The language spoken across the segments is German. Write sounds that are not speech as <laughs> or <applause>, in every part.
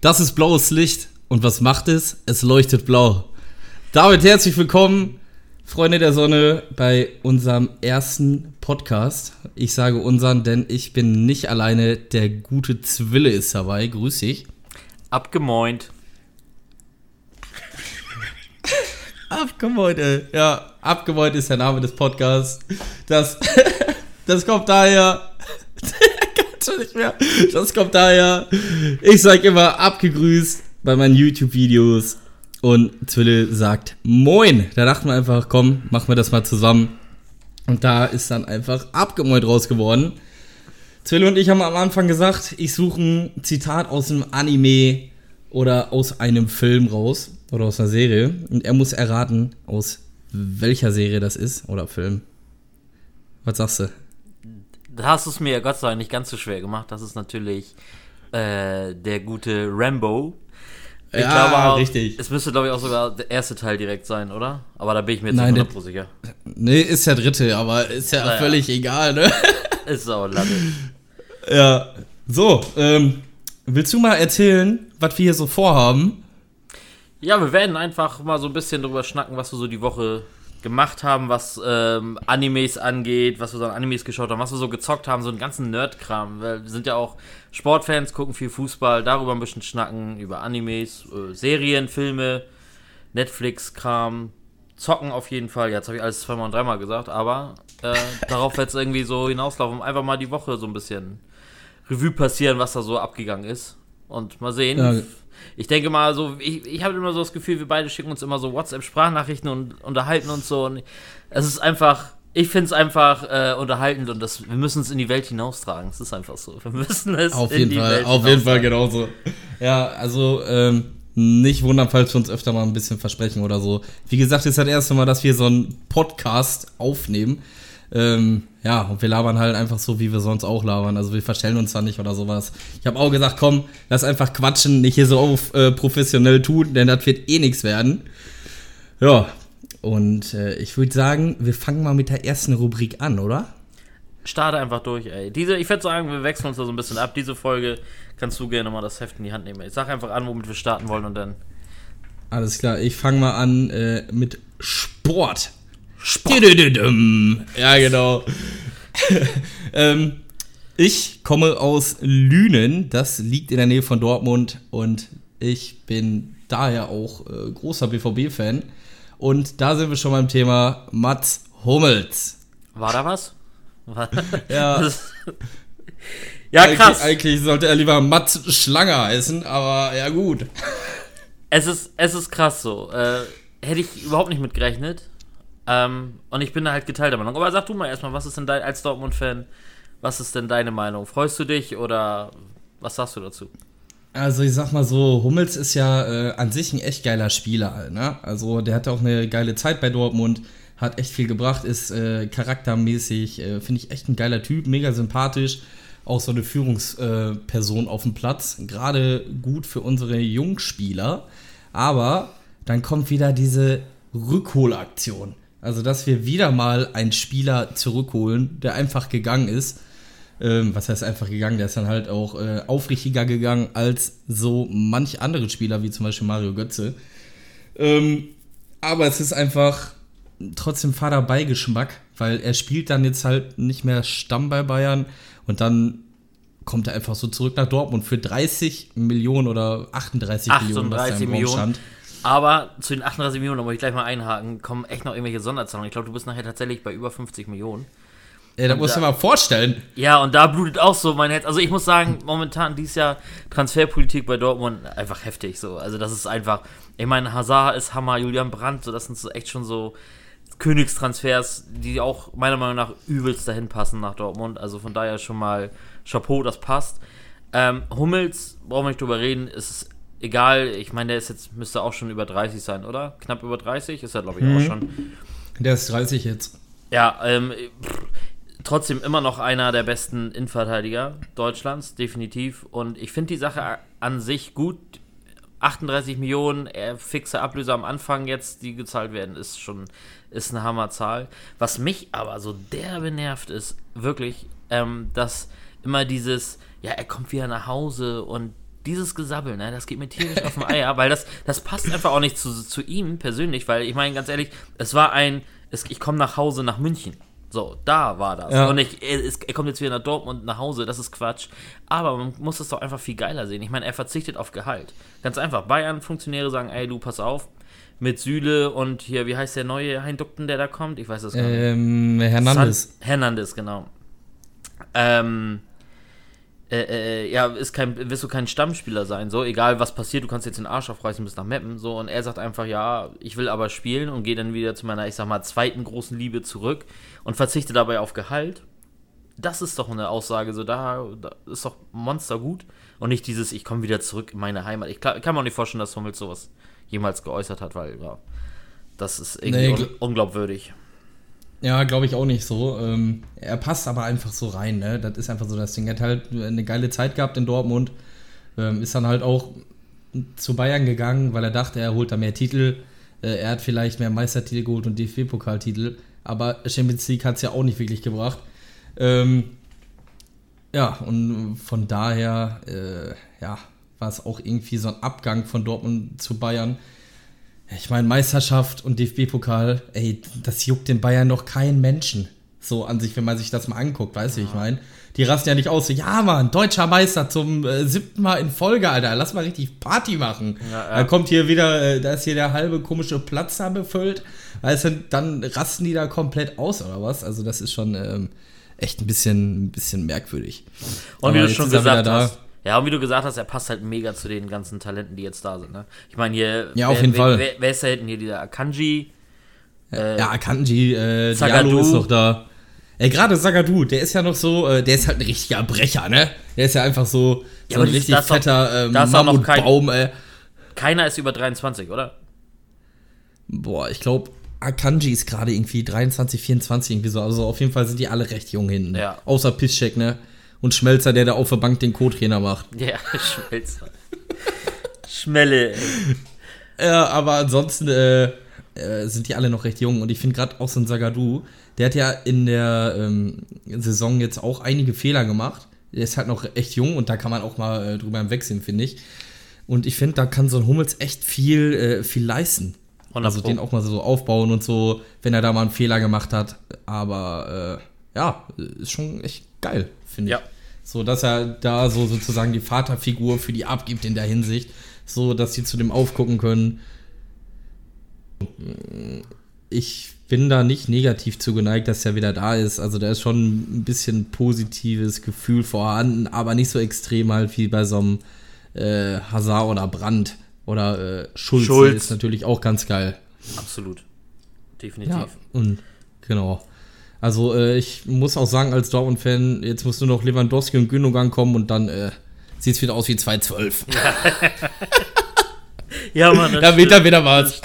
Das ist blaues Licht. Und was macht es? Es leuchtet blau. Damit herzlich willkommen, Freunde der Sonne, bei unserem ersten Podcast. Ich sage unseren, denn ich bin nicht alleine. Der gute Zwille ist dabei. Grüß dich. Abgemoint. <laughs> Abgemoint, ey. Ja, abgemoint ist der Name des Podcasts. Das, <laughs> das kommt daher. Schon nicht mehr. Das kommt daher. Ich sag immer abgegrüßt bei meinen YouTube-Videos. Und Zwille sagt Moin. Da dachten wir einfach, komm, machen wir das mal zusammen. Und da ist dann einfach abgemoint raus geworden. Zwille und ich haben am Anfang gesagt, ich suche ein Zitat aus einem Anime oder aus einem Film raus oder aus einer Serie. Und er muss erraten, aus welcher Serie das ist oder Film. Was sagst du? Da hast du es mir ja Gott sei Dank nicht ganz so schwer gemacht. Das ist natürlich äh, der gute Rambo. Ich ja, glaube auch, richtig. Es müsste, glaube ich, auch sogar der erste Teil direkt sein, oder? Aber da bin ich mir jetzt Nein, nicht 100% sicher. Nee, ist der dritte, aber ist ja naja. völlig egal, ne? <laughs> Ist auch lange. Ja. So, ähm, willst du mal erzählen, was wir hier so vorhaben? Ja, wir werden einfach mal so ein bisschen drüber schnacken, was wir so die Woche gemacht haben, was ähm, Animes angeht, was wir so an Animes geschaut haben, was wir so gezockt haben, so einen ganzen Nerd-Kram. Wir sind ja auch Sportfans, gucken viel Fußball, darüber ein bisschen schnacken, über Animes, äh, Serien, Filme, Netflix-Kram, zocken auf jeden Fall. Jetzt habe ich alles zweimal und dreimal gesagt, aber äh, <laughs> darauf wird es irgendwie so hinauslaufen. Einfach mal die Woche so ein bisschen Revue passieren, was da so abgegangen ist. Und mal sehen. Ja ich denke mal so, ich, ich habe immer so das Gefühl, wir beide schicken uns immer so WhatsApp-Sprachnachrichten und unterhalten uns so. Und es ist einfach, ich finde es einfach äh, unterhaltend und das, wir müssen es in die Welt hinaustragen. Es ist einfach so. Wir müssen es auf jeden Fall, Welt Auf jeden Fall genauso. Ja, also ähm, nicht wundern, falls wir uns öfter mal ein bisschen versprechen oder so. Wie gesagt, ist das erste Mal, dass wir so einen Podcast aufnehmen. Ähm, ja, und wir labern halt einfach so, wie wir sonst auch labern. Also wir verstellen uns da nicht oder sowas. Ich habe auch gesagt, komm, lass einfach quatschen, nicht hier so auf äh, professionell tun, denn das wird eh nichts werden. Ja, und äh, ich würde sagen, wir fangen mal mit der ersten Rubrik an, oder? Starte einfach durch, ey. Diese, ich würde sagen, wir wechseln uns da so ein bisschen ab. Diese Folge kannst du gerne mal das Heft in die Hand nehmen. Ich sag einfach an, womit wir starten wollen und dann. Alles klar, ich fange mal an äh, mit Sport. Sport. Ja, genau. <laughs> ähm, ich komme aus Lünen, das liegt in der Nähe von Dortmund und ich bin daher auch äh, großer BVB-Fan. Und da sind wir schon beim Thema Mats Hummels. War da was? <laughs> ja. ja, <laughs> krass. Eigentlich, eigentlich, sollte er lieber Mats Schlange heißen, aber ja, gut. Es ist, es ist krass so. Äh, hätte ich überhaupt nicht mit gerechnet. Ähm, und ich bin da halt geteilter Meinung. Aber sag du mal erstmal, was ist denn dein, als Dortmund-Fan, was ist denn deine Meinung? Freust du dich oder was sagst du dazu? Also ich sag mal so, Hummels ist ja äh, an sich ein echt geiler Spieler. Ne? Also der hat auch eine geile Zeit bei Dortmund, hat echt viel gebracht, ist äh, charaktermäßig, äh, finde ich echt ein geiler Typ, mega sympathisch. Auch so eine Führungsperson auf dem Platz. Gerade gut für unsere Jungspieler. Aber dann kommt wieder diese Rückholaktion. Also, dass wir wieder mal einen Spieler zurückholen, der einfach gegangen ist. Ähm, was heißt einfach gegangen? Der ist dann halt auch äh, aufrichtiger gegangen als so manch andere Spieler, wie zum Beispiel Mario Götze. Ähm, aber es ist einfach trotzdem fader Beigeschmack, weil er spielt dann jetzt halt nicht mehr Stamm bei Bayern und dann kommt er einfach so zurück nach Dortmund für 30 Millionen oder 38, 38 Millionen, was da im Millionen. stand. Aber zu den 38 Millionen, da muss ich gleich mal einhaken, kommen echt noch irgendwelche Sonderzahlungen. Ich glaube, du bist nachher tatsächlich bei über 50 Millionen. Ja, da musst du mal vorstellen. Ja, und da blutet auch so mein Herz. Also ich muss sagen, momentan dieses Jahr Transferpolitik bei Dortmund einfach heftig so. Also das ist einfach, ich meine, Hazard ist Hammer, Julian Brandt, so das sind so echt schon so Königstransfers, die auch meiner Meinung nach übelst dahin passen nach Dortmund. Also von daher schon mal Chapeau, das passt. Ähm, Hummels, brauchen wir nicht drüber reden, ist egal, ich meine, der ist jetzt, müsste auch schon über 30 sein, oder? Knapp über 30 ist er, glaube ich, mhm. auch schon. Der ist 30 jetzt. Ja, ähm, pff, trotzdem immer noch einer der besten Innenverteidiger Deutschlands, definitiv. Und ich finde die Sache an sich gut. 38 Millionen äh, fixe Ablöse am Anfang jetzt, die gezahlt werden, ist schon ist eine Hammerzahl. Was mich aber so derbe nervt, ist wirklich, ähm, dass immer dieses, ja, er kommt wieder nach Hause und dieses Gesabbel, ne, das geht mir tierisch auf den Eier, weil das, das passt einfach auch nicht zu, zu ihm persönlich, weil ich meine, ganz ehrlich, es war ein, es, ich komme nach Hause nach München. So, da war das. Ja. Und ich, er, er kommt jetzt wieder nach Dortmund nach Hause, das ist Quatsch. Aber man muss es doch einfach viel geiler sehen. Ich meine, er verzichtet auf Gehalt. Ganz einfach. Bayern-Funktionäre sagen, ey, du, pass auf, mit Süle und hier, wie heißt der neue Heindukten, der da kommt? Ich weiß das gar nicht. Ähm, Hernandez. San Hernandez, genau. Ähm, äh, äh, ja, ist kein, wirst du kein Stammspieler sein, so, egal was passiert, du kannst jetzt den Arsch aufreißen bis nach Meppen, so, und er sagt einfach, ja, ich will aber spielen und gehe dann wieder zu meiner, ich sag mal, zweiten großen Liebe zurück und verzichte dabei auf Gehalt. Das ist doch eine Aussage, so, da, da ist doch Monster gut und nicht dieses, ich komme wieder zurück in meine Heimat. Ich kann, mir auch nicht vorstellen, dass Hummels sowas jemals geäußert hat, weil, ja, das ist irgendwie Nee, un gl- unglaubwürdig. Ja, glaube ich auch nicht so. Ähm, er passt aber einfach so rein, ne? Das ist einfach so das Ding. Er hat halt eine geile Zeit gehabt in Dortmund. Ähm, ist dann halt auch zu Bayern gegangen, weil er dachte, er holt da mehr Titel. Äh, er hat vielleicht mehr Meistertitel geholt und DFB-Pokaltitel. Aber Champions League hat es ja auch nicht wirklich gebracht. Ähm, ja, und von daher, äh, ja, war es auch irgendwie so ein Abgang von Dortmund zu Bayern. Ich meine, Meisterschaft und DFB-Pokal, ey, das juckt den Bayern doch keinen Menschen. So an sich, wenn man sich das mal anguckt, weißt du, wie ich meine? Die rasten ja nicht aus, so, ja, Mann, deutscher Meister zum äh, siebten Mal in Folge, Alter, lass mal richtig Party machen. Ja, ja. Da kommt hier wieder, äh, da ist hier der halbe komische Platz da befüllt. Weißt du, dann rasten die da komplett aus, oder was? Also, das ist schon ähm, echt ein bisschen, ein bisschen merkwürdig. Und wie Aber du jetzt schon gesagt hast. Ja, und wie du gesagt hast, er passt halt mega zu den ganzen Talenten, die jetzt da sind. Ne? Ich meine hier. Ja, auf wer, jeden wer, Fall. Wer, wer ist da hinten hier? Dieser Akanji. Äh, Ja, Akanji, äh. Diallo ist noch da. Ey, gerade Sagadu, der ist ja noch so, äh, der ist halt ein richtiger Brecher, ne? Der ist ja einfach so, Ja, so ein richtig das fetter doch noch kein- Mammutbaum, ey. Keiner ist über 23, oder? Boah, ich glaube, Akanji ist gerade irgendwie 23, 24 irgendwie so. Also auf jeden Fall sind die alle recht jung hinten. Ja. Außer Piszczek, ne? Und Schmelzer, der da auf der Bank den Co-Trainer macht. Ja, <laughs> Schmelzer. Schmelle. Ja, aber ansonsten äh, äh, sind die alle noch recht jung. Und ich finde gerade auch so ein Sagadu, der hat ja in der ähm, Saison jetzt auch einige Fehler gemacht. Der ist halt noch echt jung und da kann man auch mal äh, drüber hinwegsehen, finde ich. Und ich finde, da kann so ein Hummels echt viel, äh, viel leisten. 100 Also den auch mal so aufbauen und so, wenn er da mal einen Fehler gemacht hat. Aber äh, ja, ist schon echt geil, finde ich. Ja. So, dass er da so sozusagen die Vaterfigur für die abgibt in der Hinsicht, so dass sie zu dem aufgucken können. Ich bin da nicht negativ zugeneigt, dass er wieder da ist. Also da ist schon ein bisschen positives Gefühl vorhanden, aber nicht so extrem halt wie bei so einem äh, Hazard oder Brandt oder äh, Schulz. Schulz. ist natürlich auch ganz geil. Absolut. Definitiv. Ja, und genau. Also äh, ich muss auch sagen, als Dortmund-Fan, jetzt muss nur noch Lewandowski und Gündogan kommen und dann äh, sieht es wieder aus wie 2-12. <laughs> Ja, Mann, das Da wird stimmt. da wieder was.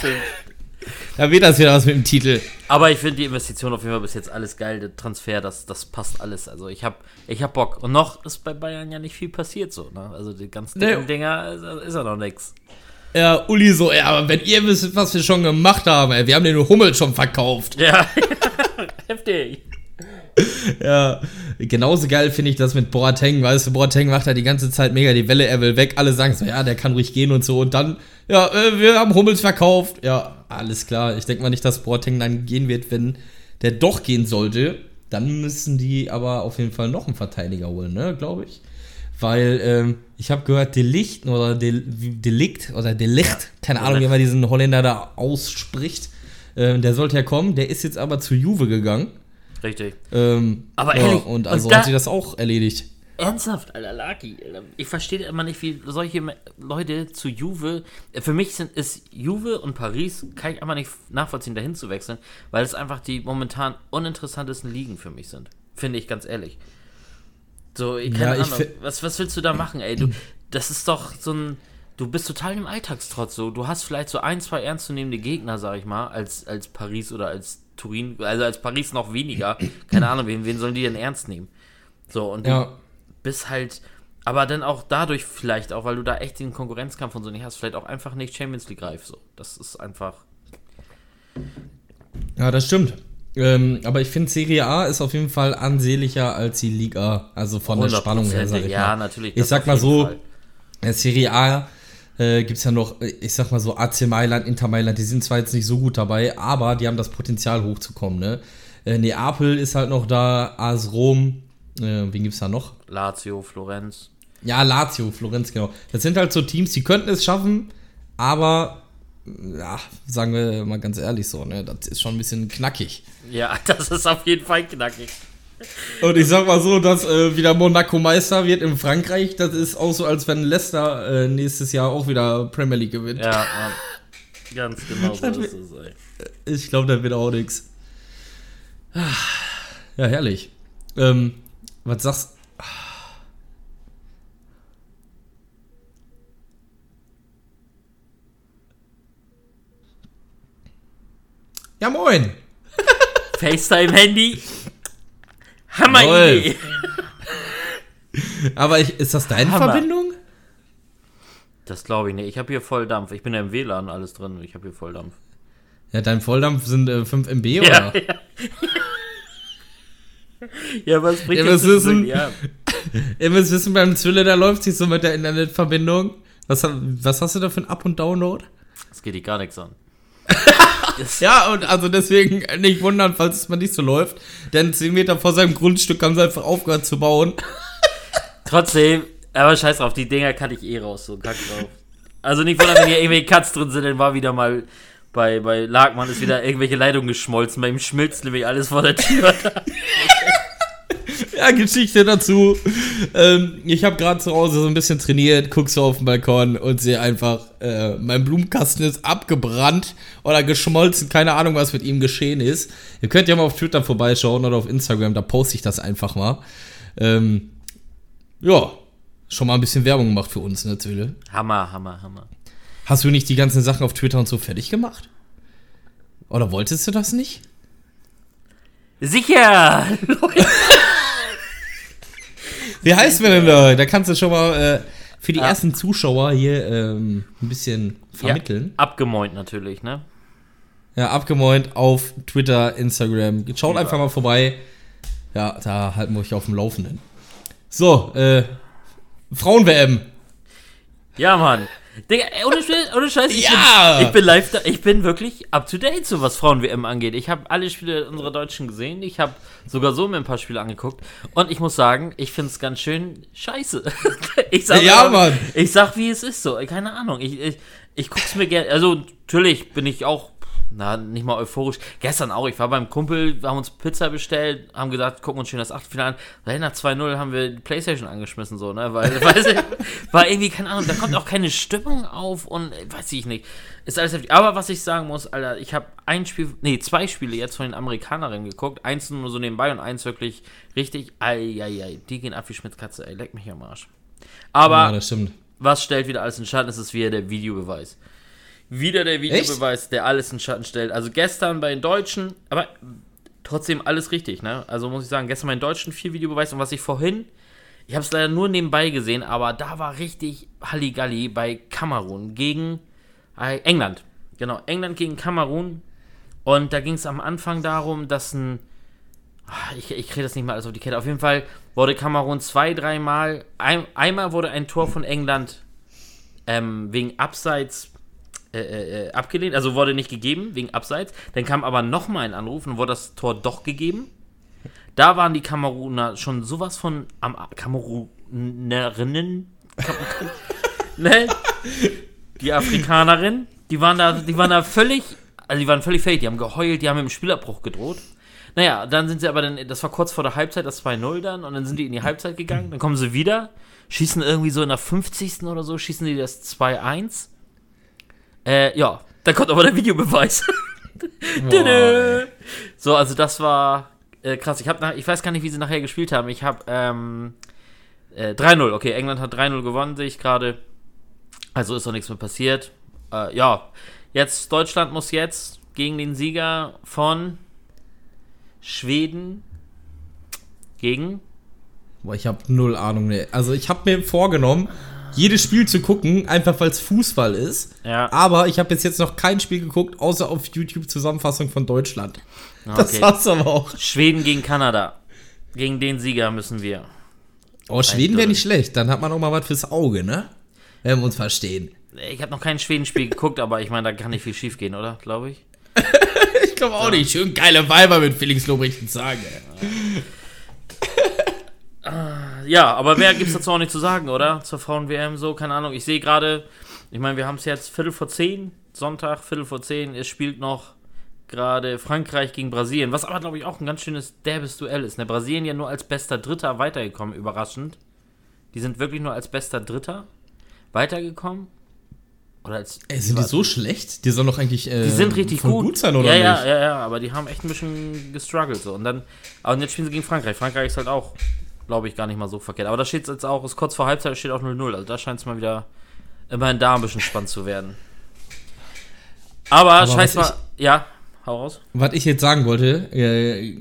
Da wird das wieder was mit dem Titel. Aber ich finde die Investition auf jeden Fall bis jetzt alles geil. Der Transfer, das, das passt alles. Also ich habe ich hab Bock. Und noch ist bei Bayern ja nicht viel passiert so. Ne? Also die ganzen Nee. Dinger ist, ist ja noch nix. Ja, Uli so, ja, aber wenn ihr wisst, was wir schon gemacht haben, ey, wir haben den Hummel schon verkauft. Ja, <laughs> heftig. Ja, genauso geil finde ich das mit Boateng, weißt du, Boateng macht da die ganze Zeit mega die Welle, er will weg, alle sagen so, ja, der kann ruhig gehen und so und dann, ja, äh, wir haben Hummels verkauft, ja, alles klar, ich denke mal nicht, dass Boateng dann gehen wird, wenn der doch gehen sollte, dann müssen die aber auf jeden Fall noch einen Verteidiger holen, ne, glaube ich, weil, ähm, ich habe gehört, Delicht oder Del Delikt oder Delicht, keine Ahnung, wie man diesen Holländer da ausspricht, ähm, der sollte ja kommen, der ist jetzt aber zu Juve gegangen, Richtig. ähm, Aber ja, ehrlich, und und also da- hat sie das auch erledigt. Ernsthaft, Alter, Laki. Ich verstehe immer nicht, wie solche Leute zu Juve. Für mich sind ist Juve und Paris, kann ich einfach nicht nachvollziehen, dahin zu wechseln, weil es einfach die momentan uninteressantesten Ligen für mich sind. Finde ich ganz ehrlich. So, ich keine Ja, Ahnung. Was, was willst du da machen, ey? Du, das ist doch so ein. Du bist total im Alltagstrotz so. Du hast vielleicht so ein, zwei ernstzunehmende Gegner, sag ich mal, als, als Paris oder als Turin. Also als Paris noch weniger. <clears throat> Keine Ahnung, wen, wen sollen die denn ernst nehmen? So, und du Ja, bist halt, aber dann auch dadurch vielleicht auch, weil du da echt den Konkurrenzkampf und so nicht hast, vielleicht auch einfach nicht Champions League reif so. Das ist einfach. ja, das stimmt. Ähm, aber ich finde, Serie A ist auf jeden Fall ansehnlicher als die Liga. Also von der Spannung her, sag ich Ja, mal. natürlich. Ich sag mal so, Fall. Der Serie A äh, gibt es ja noch, äh, ich sag mal so, AC Mailand, Inter Mailand, die sind zwar jetzt nicht so gut dabei, aber die haben das Potenzial hochzukommen, ne? Äh, Neapel ist halt noch da, AS Rom, äh, wen gibt's da noch? Lazio, Florenz. Ja, Lazio, Florenz, genau. Das sind halt so Teams, die könnten es schaffen, aber ja, sagen wir mal ganz ehrlich so, ne, das ist schon ein bisschen knackig. Ja, <laughs> das ist auf jeden Fall knackig. Und ich sag mal so, dass äh, wieder Monaco Meister wird in Frankreich, das ist auch so, als wenn Leicester äh, nächstes Jahr auch wieder Premier League gewinnt. Ja, Mann. ganz genau so ist es, ey. Ich glaube, da wird auch nix. Ja, herrlich. Ähm, was sagst Ja, moin. FaceTime-Handy. Hammer Jawohl. Idee. <laughs> Aber ich, ist das deine Hammer. Verbindung? Das glaube ich nicht. Ich habe hier voll Dampf. Ich bin ja im WLAN alles drin. Ich habe hier voll Dampf. Ja, dein Volldampf sind äh, 5 MB, Ja, oder? ja. <laughs> ja, was bringt was das Ding? Ja. <laughs> Ihr müsst wissen, beim Zwille, da läuft sich so mit der Internetverbindung. Was, was hast du da für ein Up- und Download? Das geht dich gar nichts an. <laughs> Ja, und also deswegen nicht wundern, falls es mal nicht so läuft. Denn 10 Meter vor seinem Grundstück haben sie einfach aufgehört zu bauen. <laughs> Trotzdem, aber scheiß drauf, die Dinger kann ich eh raus, so kack drauf. Also nicht wundern, wenn hier irgendwelche Cuts drin sind, dann war wieder mal bei, bei Lagmann ist wieder irgendwelche Leitungen geschmolzen, bei ihm schmilzt nämlich alles vor der Tür. <laughs> <laughs> Ja, Geschichte dazu. Ähm, ich habe gerade zu Hause so ein bisschen trainiert, guck so auf den Balkon und sehe einfach, äh, mein Blumenkasten ist abgebrannt oder geschmolzen. Keine Ahnung, was mit ihm geschehen ist. Ihr könnt ja mal auf Twitter vorbeischauen oder auf Instagram, da poste ich das einfach mal. Ähm, ja, schon mal ein bisschen Werbung gemacht für uns, ne, Zwille? Hammer, Hammer, Hammer. Hast du nicht die ganzen Sachen auf Twitter und so fertig gemacht? Oder wolltest du das nicht? Sicher! <laughs> Wie heißt wir denn da? Da kannst du schon mal äh, für die Ah. ersten Zuschauer hier ähm, ein bisschen vermitteln. Ja, abgemoint natürlich, ne? Ja, abgemoint auf Twitter, Instagram. Schaut einfach mal vorbei. Ja, da halten wir euch auf dem Laufenden. So, äh, Frauen-WM. Ja, Mann. Digga, ohne, Scheiß- ohne Scheiß, ich, Ja! bin, ich bin live da, ich bin wirklich up to date, so was Frauen-WM angeht. Ich habe alle Spiele unserer Deutschen gesehen, ich habe sogar so mir ein paar Spiele angeguckt und ich muss sagen, ich finde es ganz schön scheiße. <laughs> ich sag, Ja, Mann. Ich sag, wie es ist so, keine Ahnung. Ich, ich, ich guck's mir gerne, also natürlich bin ich auch, na, nicht mal euphorisch. Gestern auch, ich war beim Kumpel, wir haben uns Pizza bestellt, haben gesagt, gucken uns schön das Achtelfinale an. Weil nach 2-0 haben wir die Playstation angeschmissen, so, ne, weil, <laughs> weiß ich, war irgendwie, keine Ahnung, da kommt auch keine Stimmung auf und äh, weiß ich nicht. Ist alles heftig. Aber was ich sagen muss, Alter, ich habe ein Spiel, nee, zwei Spiele jetzt von den Amerikanerinnen geguckt. Eins nur so nebenbei und eins wirklich richtig, ei, ei, ei, die gehen ab wie Schmitz Katze, ey, leck mich am Arsch. Aber Ja, das stimmt. was stellt wieder alles in Schatten? Es ist wieder der Videobeweis. Wieder der Videobeweis, der alles in Schatten stellt. Also gestern bei den Deutschen, aber trotzdem alles richtig, ne? Also muss ich sagen, gestern bei den Deutschen viel Videobeweis und was ich vorhin, ich habe es leider nur nebenbei gesehen, aber da war richtig Halligalli bei Kamerun gegen äh, England. Genau, England gegen Kamerun. Und da ging es am Anfang darum, dass ein Ah, ich, ich kriege das nicht mal alles auf die Kette. Auf jeden Fall wurde Kamerun zwei, dreimal. Ein, einmal wurde ein Tor von England ähm, wegen Abseits äh, äh, äh, abgelehnt, also wurde nicht gegeben, wegen Abseits. Dann kam aber nochmal ein Anruf und wurde das Tor doch gegeben. Da waren die Kameruner schon sowas von am Kamerunerinnen. Kam, <laughs> ne? Die Afrikanerin, die waren da, die waren da völlig, also die waren völlig fake, die haben geheult, die haben mit dem Spielabbruch gedroht. Naja, dann sind sie aber dann, das war kurz vor der Halbzeit, das 2-0 dann, und dann sind die in die Halbzeit gegangen, dann kommen sie wieder, schießen irgendwie so in der 50. oder so, schießen die das 2-1. Äh, ja, dann kommt aber der Videobeweis. <laughs> So, also das war äh, krass. Ich, hab nach, ich weiß gar nicht, wie sie nachher gespielt haben. Ich habe ähm, äh, 3-0, okay, England hat 3-0 gewonnen, sehe ich gerade. Also ist doch nichts mehr passiert. Äh, ja, jetzt Deutschland muss jetzt gegen den Sieger von Schweden gegen Boah, ich habe null Ahnung. Also ich habe mir vorgenommen, jedes Spiel zu gucken, einfach weil es Fußball ist. Ja. Aber ich habe bis jetzt noch kein Spiel geguckt, außer auf YouTube Zusammenfassung von Deutschland. Das Okay. war's aber auch. Schweden gegen Kanada. Gegen den Sieger müssen wir. Oh, Schweden wäre nicht schlecht. Dann hat man auch mal was fürs Auge, ne? Wenn wir uns verstehen. Ich habe noch kein Schwedenspiel geguckt, aber ich meine, da kann nicht viel schief gehen, oder? Glaube ich. <laughs> Ich glaube auch nicht. Schön geile Weiber mit Felix Lobrecht und sagen. Ja, aber mehr gibt es dazu auch nicht zu sagen, oder? Zur Frauen-WM so, keine Ahnung. Ich sehe gerade, ich meine, wir haben es jetzt Viertel vor zehn, Sonntag, Viertel vor zehn. Es spielt noch gerade Frankreich gegen Brasilien, was aber, glaube ich, auch ein ganz schönes derbes Duell ist. Ne? Brasilien ja nur als bester Dritter weitergekommen, überraschend. Die sind wirklich nur als bester Dritter weitergekommen. Oder als. Ey, sind die so schlecht? Die sollen doch eigentlich. Äh, Die sind richtig voll gut. gut sein, oder ja, nicht? Ja, ja, ja, aber die haben echt ein bisschen gestruggelt so. Und dann, aber jetzt spielen sie gegen Frankreich. Frankreich ist halt auch, glaube ich, gar nicht mal so verkehrt. Aber da steht es jetzt auch, ist kurz vor Halbzeit, steht auch 0-0. Also da scheint es mal wieder immerhin da ein bisschen spannend zu werden. Aber, Aber scheiß mal, ja, hau raus. Was ich jetzt sagen wollte, äh,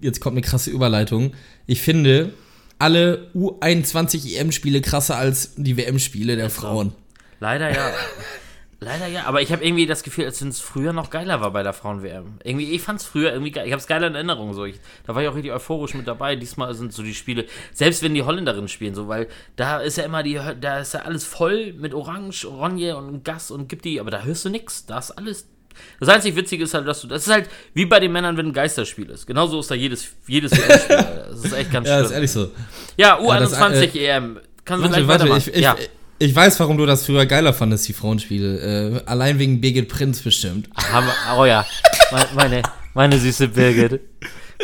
jetzt kommt eine krasse Überleitung. Ich finde alle U21 EM-Spiele krasser als die WM-Spiele der Frauen. Leider ja. <laughs> Leider ja, aber ich habe irgendwie das Gefühl, als wenn es früher noch geiler war bei der Frauen-WM. Irgendwie, ich fand es früher irgendwie geil. Ich habe es geil in Erinnerung. So. Ich, da war ich auch richtig euphorisch mit dabei. Diesmal sind so die Spiele, selbst wenn die Holländerinnen spielen, so, weil da ist ja immer die, da ist ja alles voll mit Orange, Orange und Gas und gibt die, aber da hörst du nichts. Da ist alles. Das einzig Witzige ist halt, dass du, das ist halt wie bei den Männern, wenn ein Geisterspiel ist. Genauso ist da jedes, jedes WM-Spiel. <laughs> Das ist echt ganz Ja, schlimm. das ist ehrlich so. Ja, Ja, das, U21 äh, EM. Kannst du gleich warte, weitermachen. ich, ich, ja. Ich weiß, warum du das früher geiler fandest, die Frauenspiele. Äh, allein wegen Birgit Prinz bestimmt. Oh ja, meine, meine, süße Birgit. <laughs>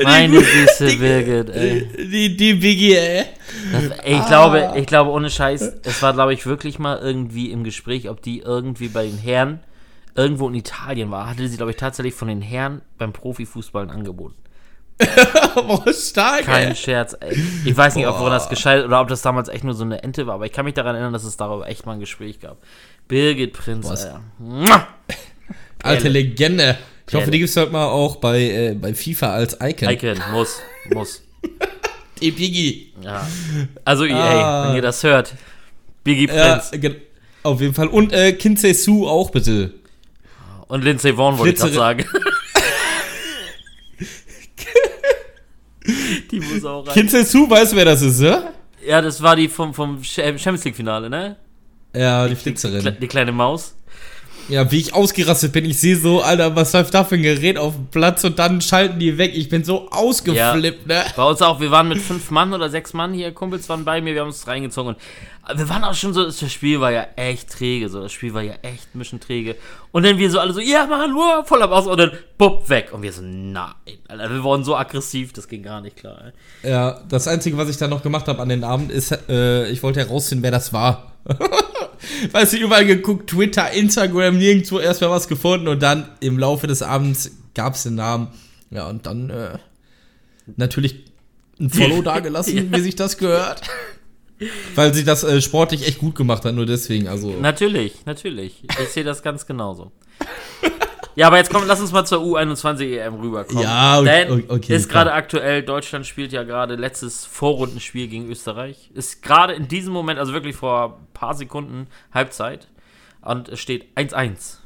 Meine süße Birgit, ey. Die, die Biggie, ey. Das, ey ich, glaube, ich glaube, ohne Scheiß, es war, glaube ich, wirklich mal irgendwie im Gespräch, ob die irgendwie bei den Herren irgendwo in Italien war. Hatte sie, glaube ich, tatsächlich von den Herren beim Profifußball ein Angebot. <laughs> Boah, stark, Kein ey. Scherz, ey. Ich weiß nicht, ob woran das gescheitert oder ob das damals echt nur so eine Ente war, aber ich kann mich daran erinnern, dass es darüber echt mal ein Gespräch gab. Birgit Prinz, Boah! <laughs> Alte. Legende. Ich hoffe, die gibt's heute mal auch bei, äh, bei FIFA als Icon. Icon, muss, muss. <laughs> Die Biggie. Ja. Also, Ah. wenn ihr das hört. Biggie Ja, Prinz. gen- auf jeden Fall. Und äh, Kinsey Sue auch bitte. Und Lindsay Vaughn wollte ich gerade sagen. Die muss auch rein. Kinsey Sue, weißt du, wer das ist, ne? Ja, das war die vom, vom äh, Champions League Finale, ne? Ja, die Die, Flitzerin. die kleine Maus. Ja, wie ich ausgerastet bin. Ich sehe so, Alter, was läuft da für ein Gerät auf dem Platz und dann schalten die weg. Ich bin so ausgeflippt, ne? Bei uns auch, wir waren mit fünf Mann oder sechs Mann hier, Kumpels waren bei mir, wir haben uns reingezogen und wir waren auch schon so, das Spiel war ja echt träge, so, das Spiel war ja echt ein bisschen träge. Und dann wir so alle so, ja Mann, wow, voll am Aus und dann, bupp, weg. Und wir so, nein, Alter, wir waren so aggressiv, das ging gar nicht klar, ey. Ja, das Einzige, was ich dann noch gemacht habe an den Abend, ist, äh, ich wollte herausfinden, wer das war. <laughs> weißt du, überall geguckt, Twitter, Instagram, nirgendwo erstmal was gefunden und dann im Laufe des Abends gab es den Namen. Ja, und dann äh, natürlich ein Follow <laughs> dagelassen, wie sich das gehört. <laughs> Weil sie das äh, sportlich echt gut gemacht hat, nur deswegen, also. Natürlich, natürlich. Ich sehe das ganz genauso. <laughs> Ja, aber jetzt komm, lass uns mal zur U21 EM rüberkommen. Ja, okay, Denn okay, ist gerade aktuell, Deutschland spielt ja gerade letztes Vorrundenspiel gegen Österreich. Ist gerade in diesem Moment, also wirklich vor ein paar Sekunden, Halbzeit. Und es steht 1-1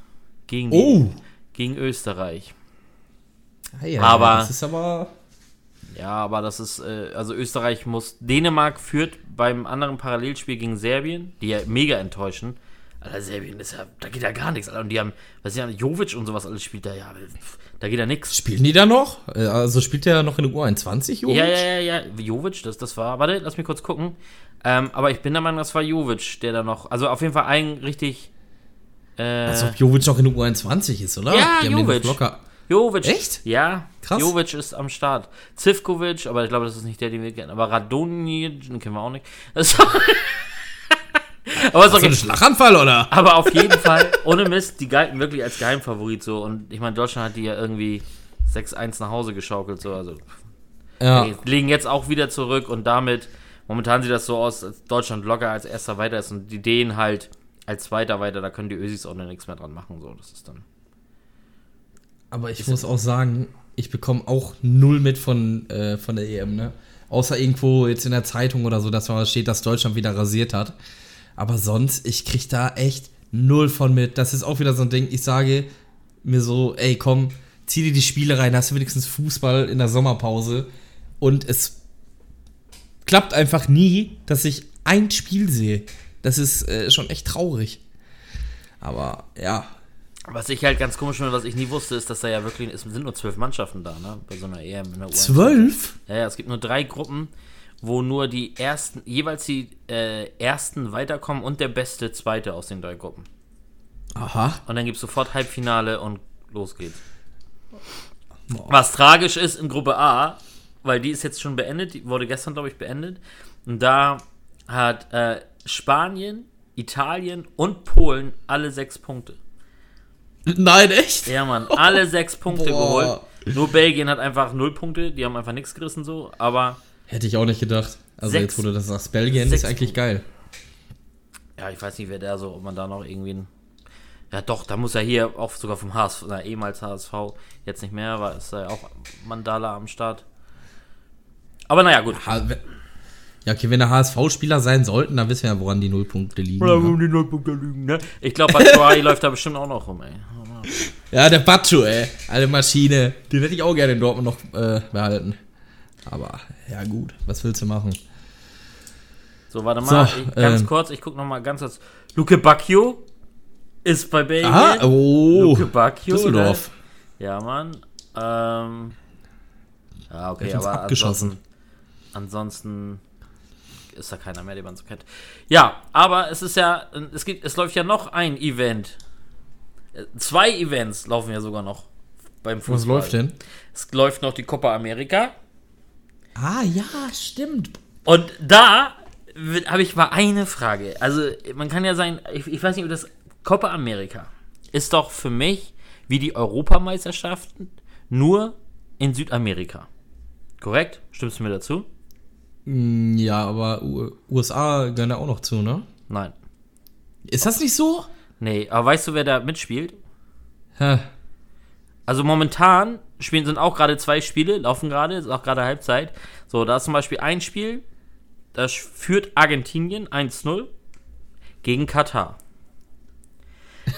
gegen, die- Oh! gegen Österreich. Ah, ja, Aber- Das ist aber. Ja, aber das ist, äh, also Österreich muss, Dänemark führt beim anderen Parallelspiel gegen Serbien, die ja mega enttäuschen. Alter, Serbien ist ja, da geht ja gar nichts. Alter. Und die haben, was ja, Jovic und sowas alles spielt da, ja, da geht ja nichts. Spielen die da noch? Äh, Also spielt der noch in der U21, Jovic? Ja, ja, ja, ja, Jovic, das, das war, warte, lass mich kurz gucken. Ähm, aber ich bin der Meinung, das war Jovic, der da noch, also auf jeden Fall ein richtig, äh, Als ob Jovic noch in der U21 ist, oder? Ja, die haben den Jovic. doch locker. Jovic. Echt? Ja, Krass. Jovic ist am Start. Zivkovic, aber ich glaube, das ist nicht der, den wir kennen. Aber Radonic, den kennen wir auch nicht. <laughs> Das aber ist So ein. Schlaganfall, oder? Aber auf jeden Fall, ohne Mist, die galten wirklich als Geheimfavorit so. Und ich meine, Deutschland hat die ja irgendwie 6-1 nach Hause geschaukelt. So. Also, Ja. die liegen jetzt auch wieder zurück und damit, momentan sieht das so aus, als Deutschland locker als erster weiter ist und die Dänen halt als zweiter weiter, da können die Ösis auch noch nichts mehr dran machen. So, das ist dann. Aber ich muss auch sagen, ich bekomme auch null mit von, äh, von der EM, ne? Außer irgendwo jetzt in der Zeitung oder so, dass mal was steht, dass Deutschland wieder rasiert hat. Aber sonst, ich krieg da echt null von mit. Das ist auch wieder so ein Ding, ich sage mir so, ey, komm, zieh dir die Spiele rein, hast du wenigstens Fußball in der Sommerpause. Und es klappt einfach nie, dass ich ein Spiel sehe. Das ist äh, schon echt traurig. Aber ja. Was ich halt ganz komisch finde, was ich nie wusste, ist, dass da ja wirklich, es sind nur zwölf Mannschaften da, ne? Bei so einer EM in der U21. Zwölf? Ja, ja, es gibt nur drei Gruppen, wo nur die ersten, jeweils die äh, ersten weiterkommen und der beste Zweite aus den drei Gruppen. Aha. Und dann gibt es sofort Halbfinale und los geht's. Was tragisch ist in Gruppe A, weil die ist jetzt schon beendet, die wurde gestern, glaube ich, beendet. Und da hat äh, Spanien, Italien und Polen alle sechs Punkte. Nein, echt? Ja, Mann, alle sechs Punkte Boah. geholt. Nur Belgien hat einfach null Punkte, die haben einfach nichts gerissen so, aber Hätte ich auch nicht gedacht. Also Sechs- jetzt, wo du das sagst, Belgien ist eigentlich geil. ja, ich weiß nicht, wer der so, ob man da noch irgendwie ein, ja doch, da muss er hier auch sogar vom HSV, na, ehemals HSV, jetzt nicht mehr, war ist ja auch Mandala am Start. Aber naja, gut. Ha we- ja, okay, wenn da HSV-Spieler sein sollten, dann wissen wir ja, woran die Nullpunkte liegen. ne? die Nullpunkte lügen, ne? Ich glaube, Batshuayi <laughs> läuft da bestimmt auch noch rum, ey. Ja, der Batschu, ey. Alte Maschine. Den hätte ich auch gerne in Dortmund noch äh, behalten. Aber, ja gut, was willst du machen? So, warte mal, So, ich, ganz ähm. kurz, ich guck noch mal ganz kurz. Luke Bacchio ist bei Belgien. Ah, oh. Luke Bacchio. Düsseldorf. Ne? Ja, Mann. Ähm, ja, okay, Der aber abgeschossen. ansonsten, ansonsten ist da keiner mehr, den man so kennt. Ja, aber es ist ja, es gibt, es läuft ja noch ein Event. Zwei Events laufen ja sogar noch beim Fußball. Was läuft denn? Es läuft noch die Copa America. Ah, ja, stimmt. Und da habe ich mal eine Frage. Also, man kann ja sein, ich, ich weiß nicht, ob das Copa America ist doch für mich wie die Europameisterschaften nur in Südamerika. Korrekt? Stimmst du mir dazu? Mm, Ja, aber U USA gehören da auch noch zu, ne? Nein. Ist das nicht so? Nee, aber weißt du, wer da mitspielt? Hä. Also momentan spielen sind auch gerade zwei Spiele, laufen gerade, ist auch gerade Halbzeit. So, da ist zum Beispiel ein Spiel, das führt Argentinien 1-0 gegen Katar. <laughs>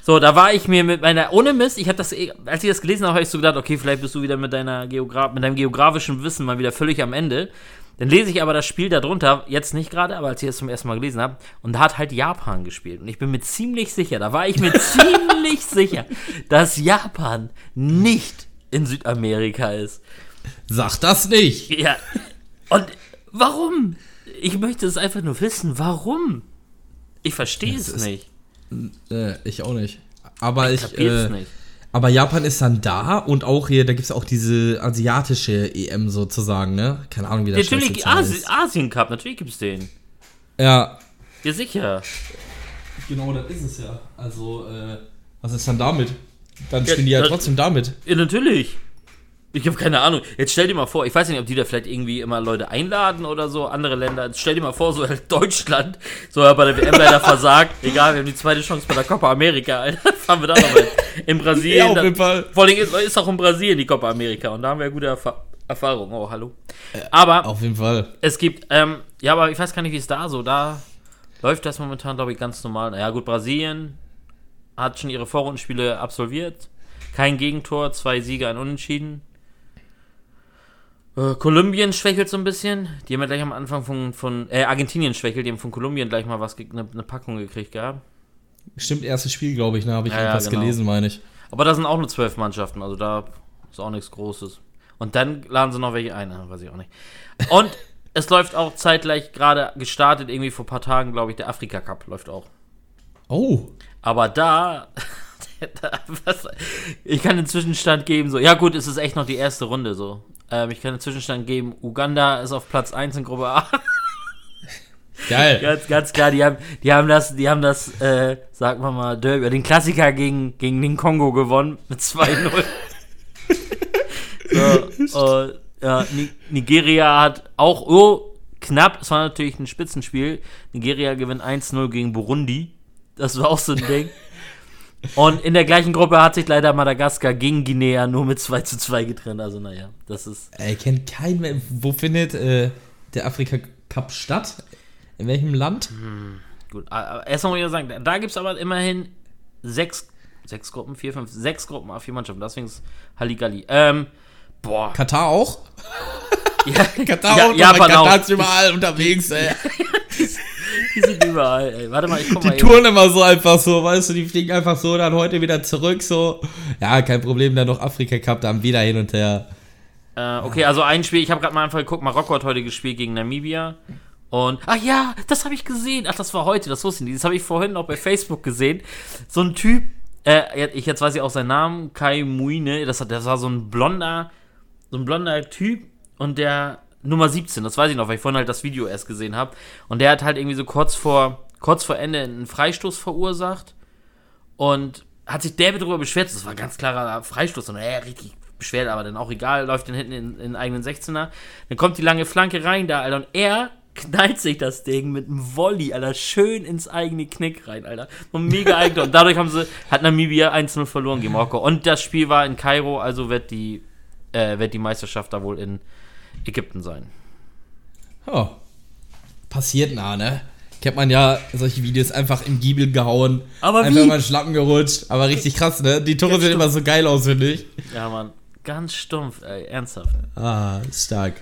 So, da war ich mir mit meiner, ohne Mist, ich habe das, eh- als ich das gelesen habe, habe ich so gedacht, okay, vielleicht bist du wieder mit, deiner Geogra mit deinem geografischen Wissen mal wieder völlig am Ende. Dann lese ich aber das Spiel darunter, jetzt nicht gerade, aber als ich das zum ersten Mal gelesen habe, und da hat halt Japan gespielt. Und ich bin mir ziemlich sicher, da war ich mir <laughs> ziemlich sicher, dass Japan nicht in Südamerika ist. Sag das nicht. Ja. Und warum? Ich möchte es einfach nur wissen, warum? Ich verstehe es nicht. Äh, ich auch nicht. Aber ich. Kapier's Äh, nicht. Aber Japan ist dann da und auch hier, da gibt es auch diese asiatische EM sozusagen, ne? Keine Ahnung, wie das Natürlich, Asi heißt. Asien Cup, natürlich gibt es den. Ja. Ja, sicher. Genau, das ist es ja. Also, äh, was ist dann damit? Dann Ja, die ja trotzdem damit. Ja, natürlich. Ich habe keine Ahnung. Jetzt stell dir mal vor, ich weiß nicht, ob die da vielleicht irgendwie immer Leute einladen oder so, andere Länder. Jetzt stell dir mal vor, so <laughs> Deutschland, so ja, bei der WM leider versagt. Egal, wir haben die zweite Chance bei der Copa America, Alter. <laughs> Fahren wir da noch mal. In Brasilien. Ja, auf jeden Fall. Vor allem ist, ist auch in Brasilien die Copa America und da haben wir gute Erfa Erfahrungen. Oh, hallo. Aber Auf jeden Fall. es gibt, ähm, ja, aber ich weiß gar nicht, wie es da so, da läuft das momentan, glaube ich, ganz normal. Ja, gut, Brasilien hat schon ihre Vorrundenspiele absolviert. Kein Gegentor, zwei Siege, ein Unentschieden. Äh, Kolumbien schwächelt so ein bisschen. Die haben ja gleich am Anfang von, von äh, Argentinien schwächelt, die haben von Kolumbien gleich mal was, eine, eine Packung gekriegt gehabt. Stimmt, erstes Spiel, glaube ich, ne? Habe ich Ja, ja, irgendwas genau. gelesen, meine ich. Aber da sind auch nur zwölf Mannschaften, also da ist auch nichts Großes. Und dann laden sie noch welche ein, äh, weiß ich auch nicht. Und es läuft auch zeitgleich gerade gestartet, irgendwie vor ein paar Tagen, glaube ich, der Afrika Cup läuft auch. Oh. Aber da, <laughs> da was, ich kann den Zwischenstand geben, so, ja gut, es ist echt noch die erste Runde, so. Ähm, ich kann den Zwischenstand geben, Uganda ist auf Platz 1 in Gruppe A. <laughs> Geil. ganz, ganz klar, die haben, die haben das, die haben das, äh, sagen wir mal, Derby, den Klassiker gegen, gegen den Kongo gewonnen mit 2-0. <laughs> so, äh, ja, Ni Nigeria hat auch, oh, knapp, es war natürlich ein Spitzenspiel. Nigeria gewinnt 1-0 gegen Burundi. Das war auch so ein Ding. Und in der gleichen Gruppe hat sich leider Madagaskar gegen Guinea nur mit 2 zu 2 getrennt. Also, naja, das ist. Ey, kennt kein mehr. Wo findet äh, der Afrika Cup statt? In welchem Land? Gut, aber erstmal muss ich sagen, da- da gibt es aber immerhin sechs, sechs Gruppen, vier, fünf, sechs Gruppen, auf vier Mannschaften, deswegen ist Halligalli. Ähm, boah. Katar auch? Ja, <laughs> Katar ja, auch? Japan Katar auch. ist überall unterwegs, <laughs> ey. Die sind überall, ey. Warte mal, ich guck die mal Die touren immer so einfach so, weißt du, die fliegen einfach so dann heute wieder zurück, so. Ja, kein Problem, dann noch Afrika Cup, dann wieder hin und her. Äh, okay, also ein Spiel, ich habe gerade mal einfach geguckt, Marokko hat heute gespielt gegen Namibia. Und, ach ja, das habe ich gesehen. Ach, das war heute, das wusste ich nicht. Das habe ich vorhin auch bei Facebook gesehen. So ein Typ, äh, ich, jetzt weiß ich auch seinen Namen, Kai Muine, das, das war so ein blonder, so ein blonder Typ und der Nummer 17, das weiß ich noch, weil ich vorhin halt das Video erst gesehen habe. Und der hat halt irgendwie so kurz vor, kurz vor Ende einen Freistoß verursacht und hat sich der darüber beschwert. Das war ein ganz klarer Freistoß und er richtig beschwert, aber dann auch egal, läuft dann hinten in, in den eigenen 16er. Dann kommt die lange Flanke rein da, Alter, und er knallt sich das Ding mit einem Volley, Alter, schön ins eigene Knick rein, Alter. Und mega eigentlich. Und dadurch haben sie, hat Namibia 1-0 verloren gegen Marokko. Und das Spiel war in Kairo, also wird die, äh, wird die Meisterschaft da wohl in Ägypten sein. Oh. Passiert nah, ne? Kennt man ja solche Videos einfach im Giebel gehauen. Aber einfach wie? mal Schlappen gerutscht. Aber richtig krass, ne? Die Tore sehen immer so geil aus, finde ich. Ja, Mann. Ganz stumpf, ey. Ernsthaft. Ah, stark.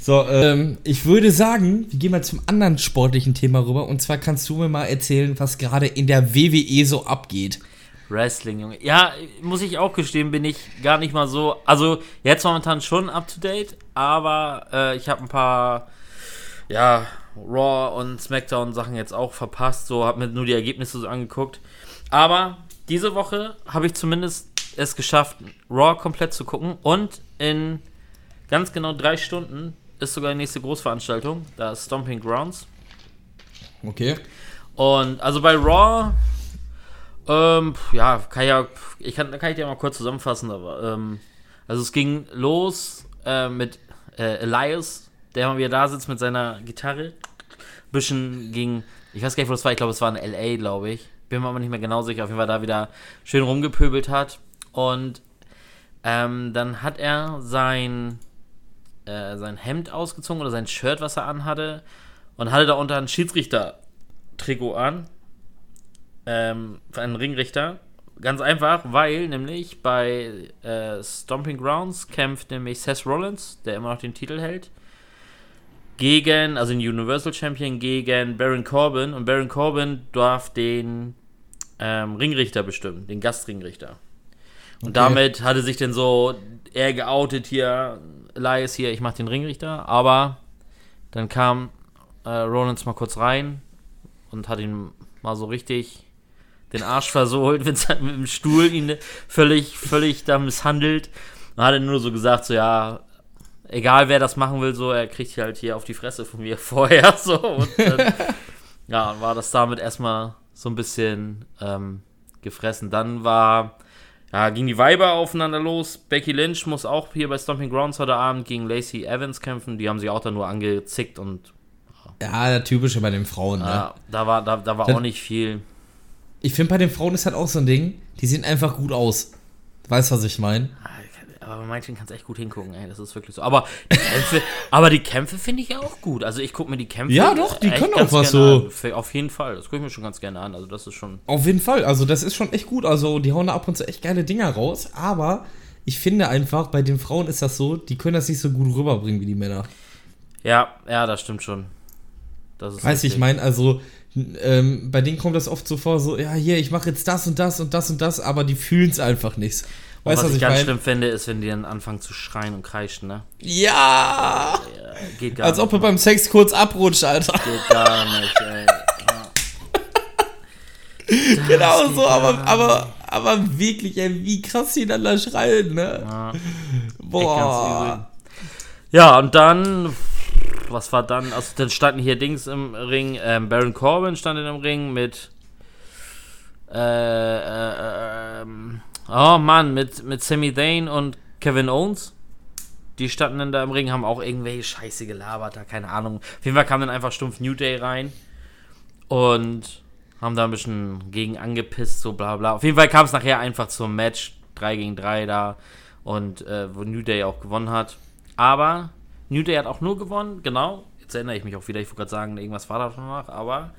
So, ähm, ich würde sagen, wir gehen mal zum anderen sportlichen Thema rüber. Und zwar kannst du mir mal erzählen, was gerade in der WWE so abgeht. Wrestling, Junge. Ja, muss ich auch gestehen, bin ich gar nicht mal so. Also, jetzt momentan schon up to date, aber äh, ich habe ein paar, ja, Raw und SmackDown Sachen jetzt auch verpasst. So, habe mir nur die Ergebnisse so angeguckt. Aber diese Woche habe ich zumindest es geschafft, Raw komplett zu gucken. Und in ganz genau drei Stunden ist sogar die nächste Großveranstaltung. Da ist Stomping Grounds. Okay. Und also bei Raw, ähm, ja, kann ja, ich kann, kann ich dir mal kurz zusammenfassen, aber ähm, also es ging los äh, mit äh, Elias, der mal wieder da sitzt mit seiner Gitarre. Bisschen ging, ich weiß gar nicht, wo das war, ich glaube, es war in LA, glaube ich. Bin mir aber nicht mehr genau sicher, auf jeden Fall da wieder schön rumgepöbelt hat. Und ähm, dann hat er sein, äh, sein Hemd ausgezogen oder sein Shirt, was er anhatte, und hatte da unter ein Schiedsrichter-Trikot an. Ähm, für einen Ringrichter. Ganz einfach, weil nämlich bei äh, Stomping Grounds kämpft nämlich Seth Rollins, der immer noch den Titel hält, gegen, also den Universal Champion, gegen Baron Corbin. Und Baron Corbin darf den ähm, Ringrichter bestimmen, den Gastringrichter. Und okay. damit hatte sich denn so er geoutet hier, Elias hier, ich mach den Ringrichter, aber dann kam äh, Rollins mal kurz rein und hat ihn mal so richtig den Arsch versohlt <laughs> mit, mit dem Stuhl, ihn völlig, völlig da misshandelt. Und hat er nur so gesagt, so ja, egal wer das machen will, so, er kriegt halt hier auf die Fresse von mir <laughs> vorher, so. Und dann, <laughs> ja, war das damit erstmal so ein bisschen ähm, gefressen. Dann war, ja, ging die Weiber aufeinander los. Becky Lynch muss auch hier bei Stomping Grounds heute Abend gegen Lacey Evans kämpfen. Die haben sie auch dann nur angezickt und. Ja, der typische bei den Frauen, ne? Ja, da war, da, da war Das- auch nicht viel. Ich finde, bei den Frauen ist halt auch so ein Ding, die sehen einfach gut aus. Weißt was ich meine? Aber bei manchen kannst du echt gut hingucken, ey, das ist wirklich so. Aber die Kämpfe, <laughs> aber die Kämpfe finde ich auch gut. Also ich gucke mir die Kämpfe Ja, doch, die können auch was so. An. Auf jeden Fall, das gucke ich mir schon ganz gerne an. Also das ist schon. Auf jeden Fall. Also, das ist schon echt gut. Also, die hauen da ab und zu echt geile Dinger raus. Aber ich finde einfach, bei den Frauen ist das so, die können das nicht so gut rüberbringen wie die Männer. Ja, ja, das stimmt schon. Das Weißt du, ich richtig. meine, also, ähm, bei denen kommt das oft so vor, so, ja, hier, ich mache jetzt das und das und das und das, aber die fühlen es einfach nicht. Weißt was du, was ich ich ganz schlimm finde, ist, wenn die dann anfangen zu schreien und kreischen, ne? Ja! Ja, geht gar Als nicht. ob er beim Sex kurz abrutscht, Alter. Geht gar nicht, ey. <laughs> genau geht so, aber, aber, aber wirklich, ey, wie krass die dann da schreien, ne? Ja. Boah. Ja, und dann, was war dann? Also, dann standen hier Dings im Ring. Ähm, Baron Corbin stand in dem Ring mit. Äh, äh, ähm, oh Mann, mit, mit Sami Zayn und Kevin Owens. Die standen dann da im Ring, haben auch irgendwelche Scheiße gelabert, da keine Ahnung. Auf jeden Fall kam dann einfach stumpf New Day rein und haben da ein bisschen gegen angepisst, so bla bla. Auf jeden Fall kam es nachher einfach zum Match 3 gegen 3 da und äh, wo New Day auch gewonnen hat. Aber New Day hat auch nur gewonnen, genau. Jetzt erinnere ich mich auch wieder, ich wollte gerade sagen, irgendwas war da schon noch, aber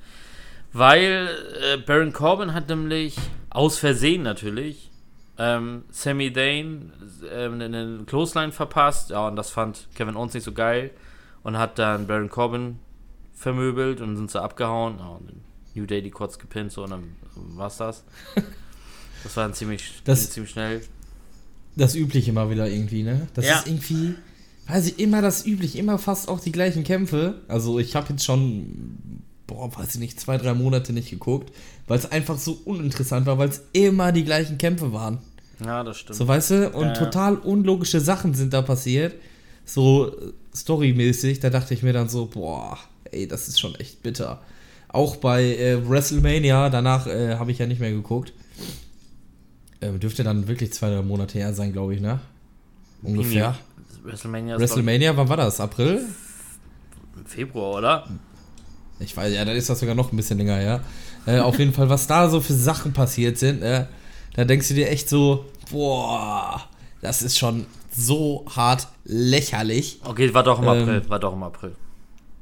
weil äh, Baron Corbin hat nämlich aus Versehen natürlich ähm, Sami Zayn ähm, eine Clothesline verpasst. Ja, und das fand Kevin Owens nicht so geil und hat dann Baron Corbin vermöbelt und sind so abgehauen. Ja, und New Day die kurz gepinnt, so und dann war's das. Das war dann ziemlich, Das- ziemlich schnell. Das Übliche mal wieder irgendwie, ne? Das Ja. ist irgendwie, weiß ich, immer das Übliche, immer fast auch die gleichen Kämpfe. Also ich habe jetzt schon, boah, weiß ich nicht, zwei, drei Monate nicht geguckt, weil es einfach so uninteressant war, weil es immer die gleichen Kämpfe waren. Ja, das stimmt. So, weißt du? Und Ja, ja. total unlogische Sachen sind da passiert. So äh, storymäßig, da dachte ich mir dann so, boah, ey, das ist schon echt bitter. Auch bei äh, WrestleMania, danach äh, habe ich ja nicht mehr geguckt. Ähm, dürfte dann wirklich zwei, drei Monate her sein, glaube ich, ne? Ungefähr. WrestleMania WrestleMania, wann war das? April? Februar, oder? Ich weiß, ja, dann ist das sogar noch ein bisschen länger her. Äh, auf jeden Fall, was da so für Sachen passiert sind, äh, da denkst du dir echt so, boah, das ist schon so hart lächerlich. Okay, war doch im Ähm, April. War doch im April.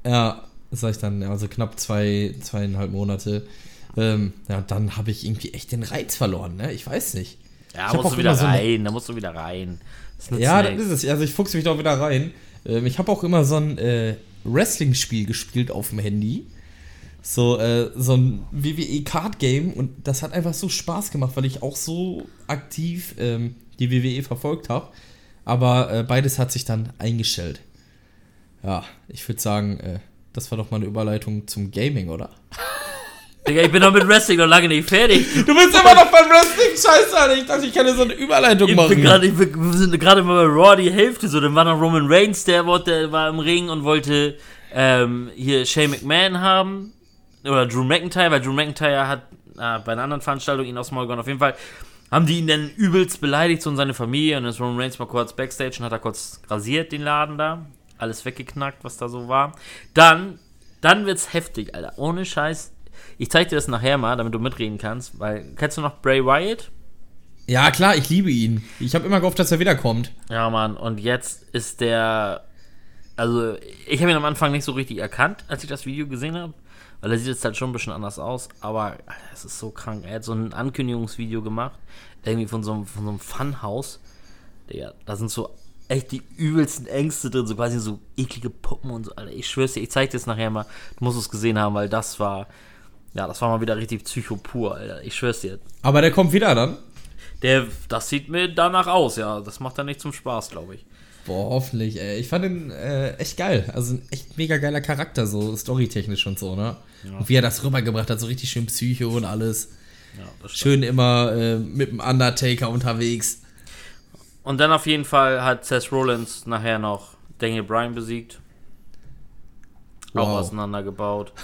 Ja, sag ich dann, also knapp zwei, zweieinhalb Monate. Ähm, ja, dann habe ich irgendwie echt den Reiz verloren, ne? Ich weiß nicht. Ja, ich hab musst du wieder so eine- rein. Da musst du wieder rein. Das Ja, das ist es. Also ich fuchse mich da auch wieder rein. Ähm, ich habe auch immer so ein äh, Wrestling-Spiel gespielt auf dem Handy. So, äh, so ein WWE-Card-Game und das hat einfach so Spaß gemacht, weil ich auch so aktiv ähm, die WWE verfolgt habe. Aber äh, beides hat sich dann eingestellt. Ja, ich würde sagen, äh, das war doch mal eine Überleitung zum Gaming, oder? <laughs> Digga, ich bin doch mit Wrestling noch lange nicht fertig. Du bist immer noch beim Wrestling, scheiße, Alter. Ich dachte, ich kann dir so eine Überleitung Ich machen. bin gerade, ich bin, wir sind gerade mal bei Raw die Hälfte so. Dann war noch Roman Reigns, der, wollte, der war im Ring und wollte ähm, hier Shane McMahon haben. Oder Drew McIntyre, weil Drew McIntyre hat äh, bei einer anderen Veranstaltung ihn Maul gehauen. Auf jeden Fall haben die ihn dann übelst beleidigt so und seine Familie. Und dann ist Roman Reigns mal kurz Backstage und hat er kurz rasiert, den Laden da. Alles weggeknackt, was da so war. Dann, dann wird's heftig, Alter. Ohne Scheiß. Ich zeig dir das nachher mal, damit du mitreden kannst. Weil, kennst du noch Bray Wyatt? ja, klar, ich liebe ihn. Ich habe immer gehofft, dass er wiederkommt. Ja, Mann, und jetzt ist der. Also, ich habe ihn am Anfang nicht so richtig erkannt, als ich das Video gesehen habe. Weil er sieht jetzt halt schon ein bisschen anders aus. Aber es ist so krank. Er hat so ein Ankündigungsvideo gemacht. Irgendwie von so einem, von so einem Funhaus. Digga, da sind so echt die übelsten Ängste drin. So quasi so eklige Puppen und so. Alter, ich schwör's dir, ich zeig dir es nachher mal. Du musst es gesehen haben, weil das war. Ja, das war mal wieder richtig Psycho pur, Alter. Ich schwör's dir. Aber der kommt wieder dann. Der, das sieht mir danach aus, ja. Das macht dann nicht zum Spaß, glaube ich. Boah, hoffentlich, ey. Ich fand ihn äh, echt geil. Also ein echt mega geiler Charakter, so storytechnisch und so, ne? Und wie er das rübergebracht hat, so richtig schön Psycho und alles. Ja, das. Schön immer äh, mit dem Undertaker unterwegs. Und dann auf jeden Fall hat Seth Rollins nachher noch Daniel Bryan besiegt. Auch Wow. auseinandergebaut. <laughs>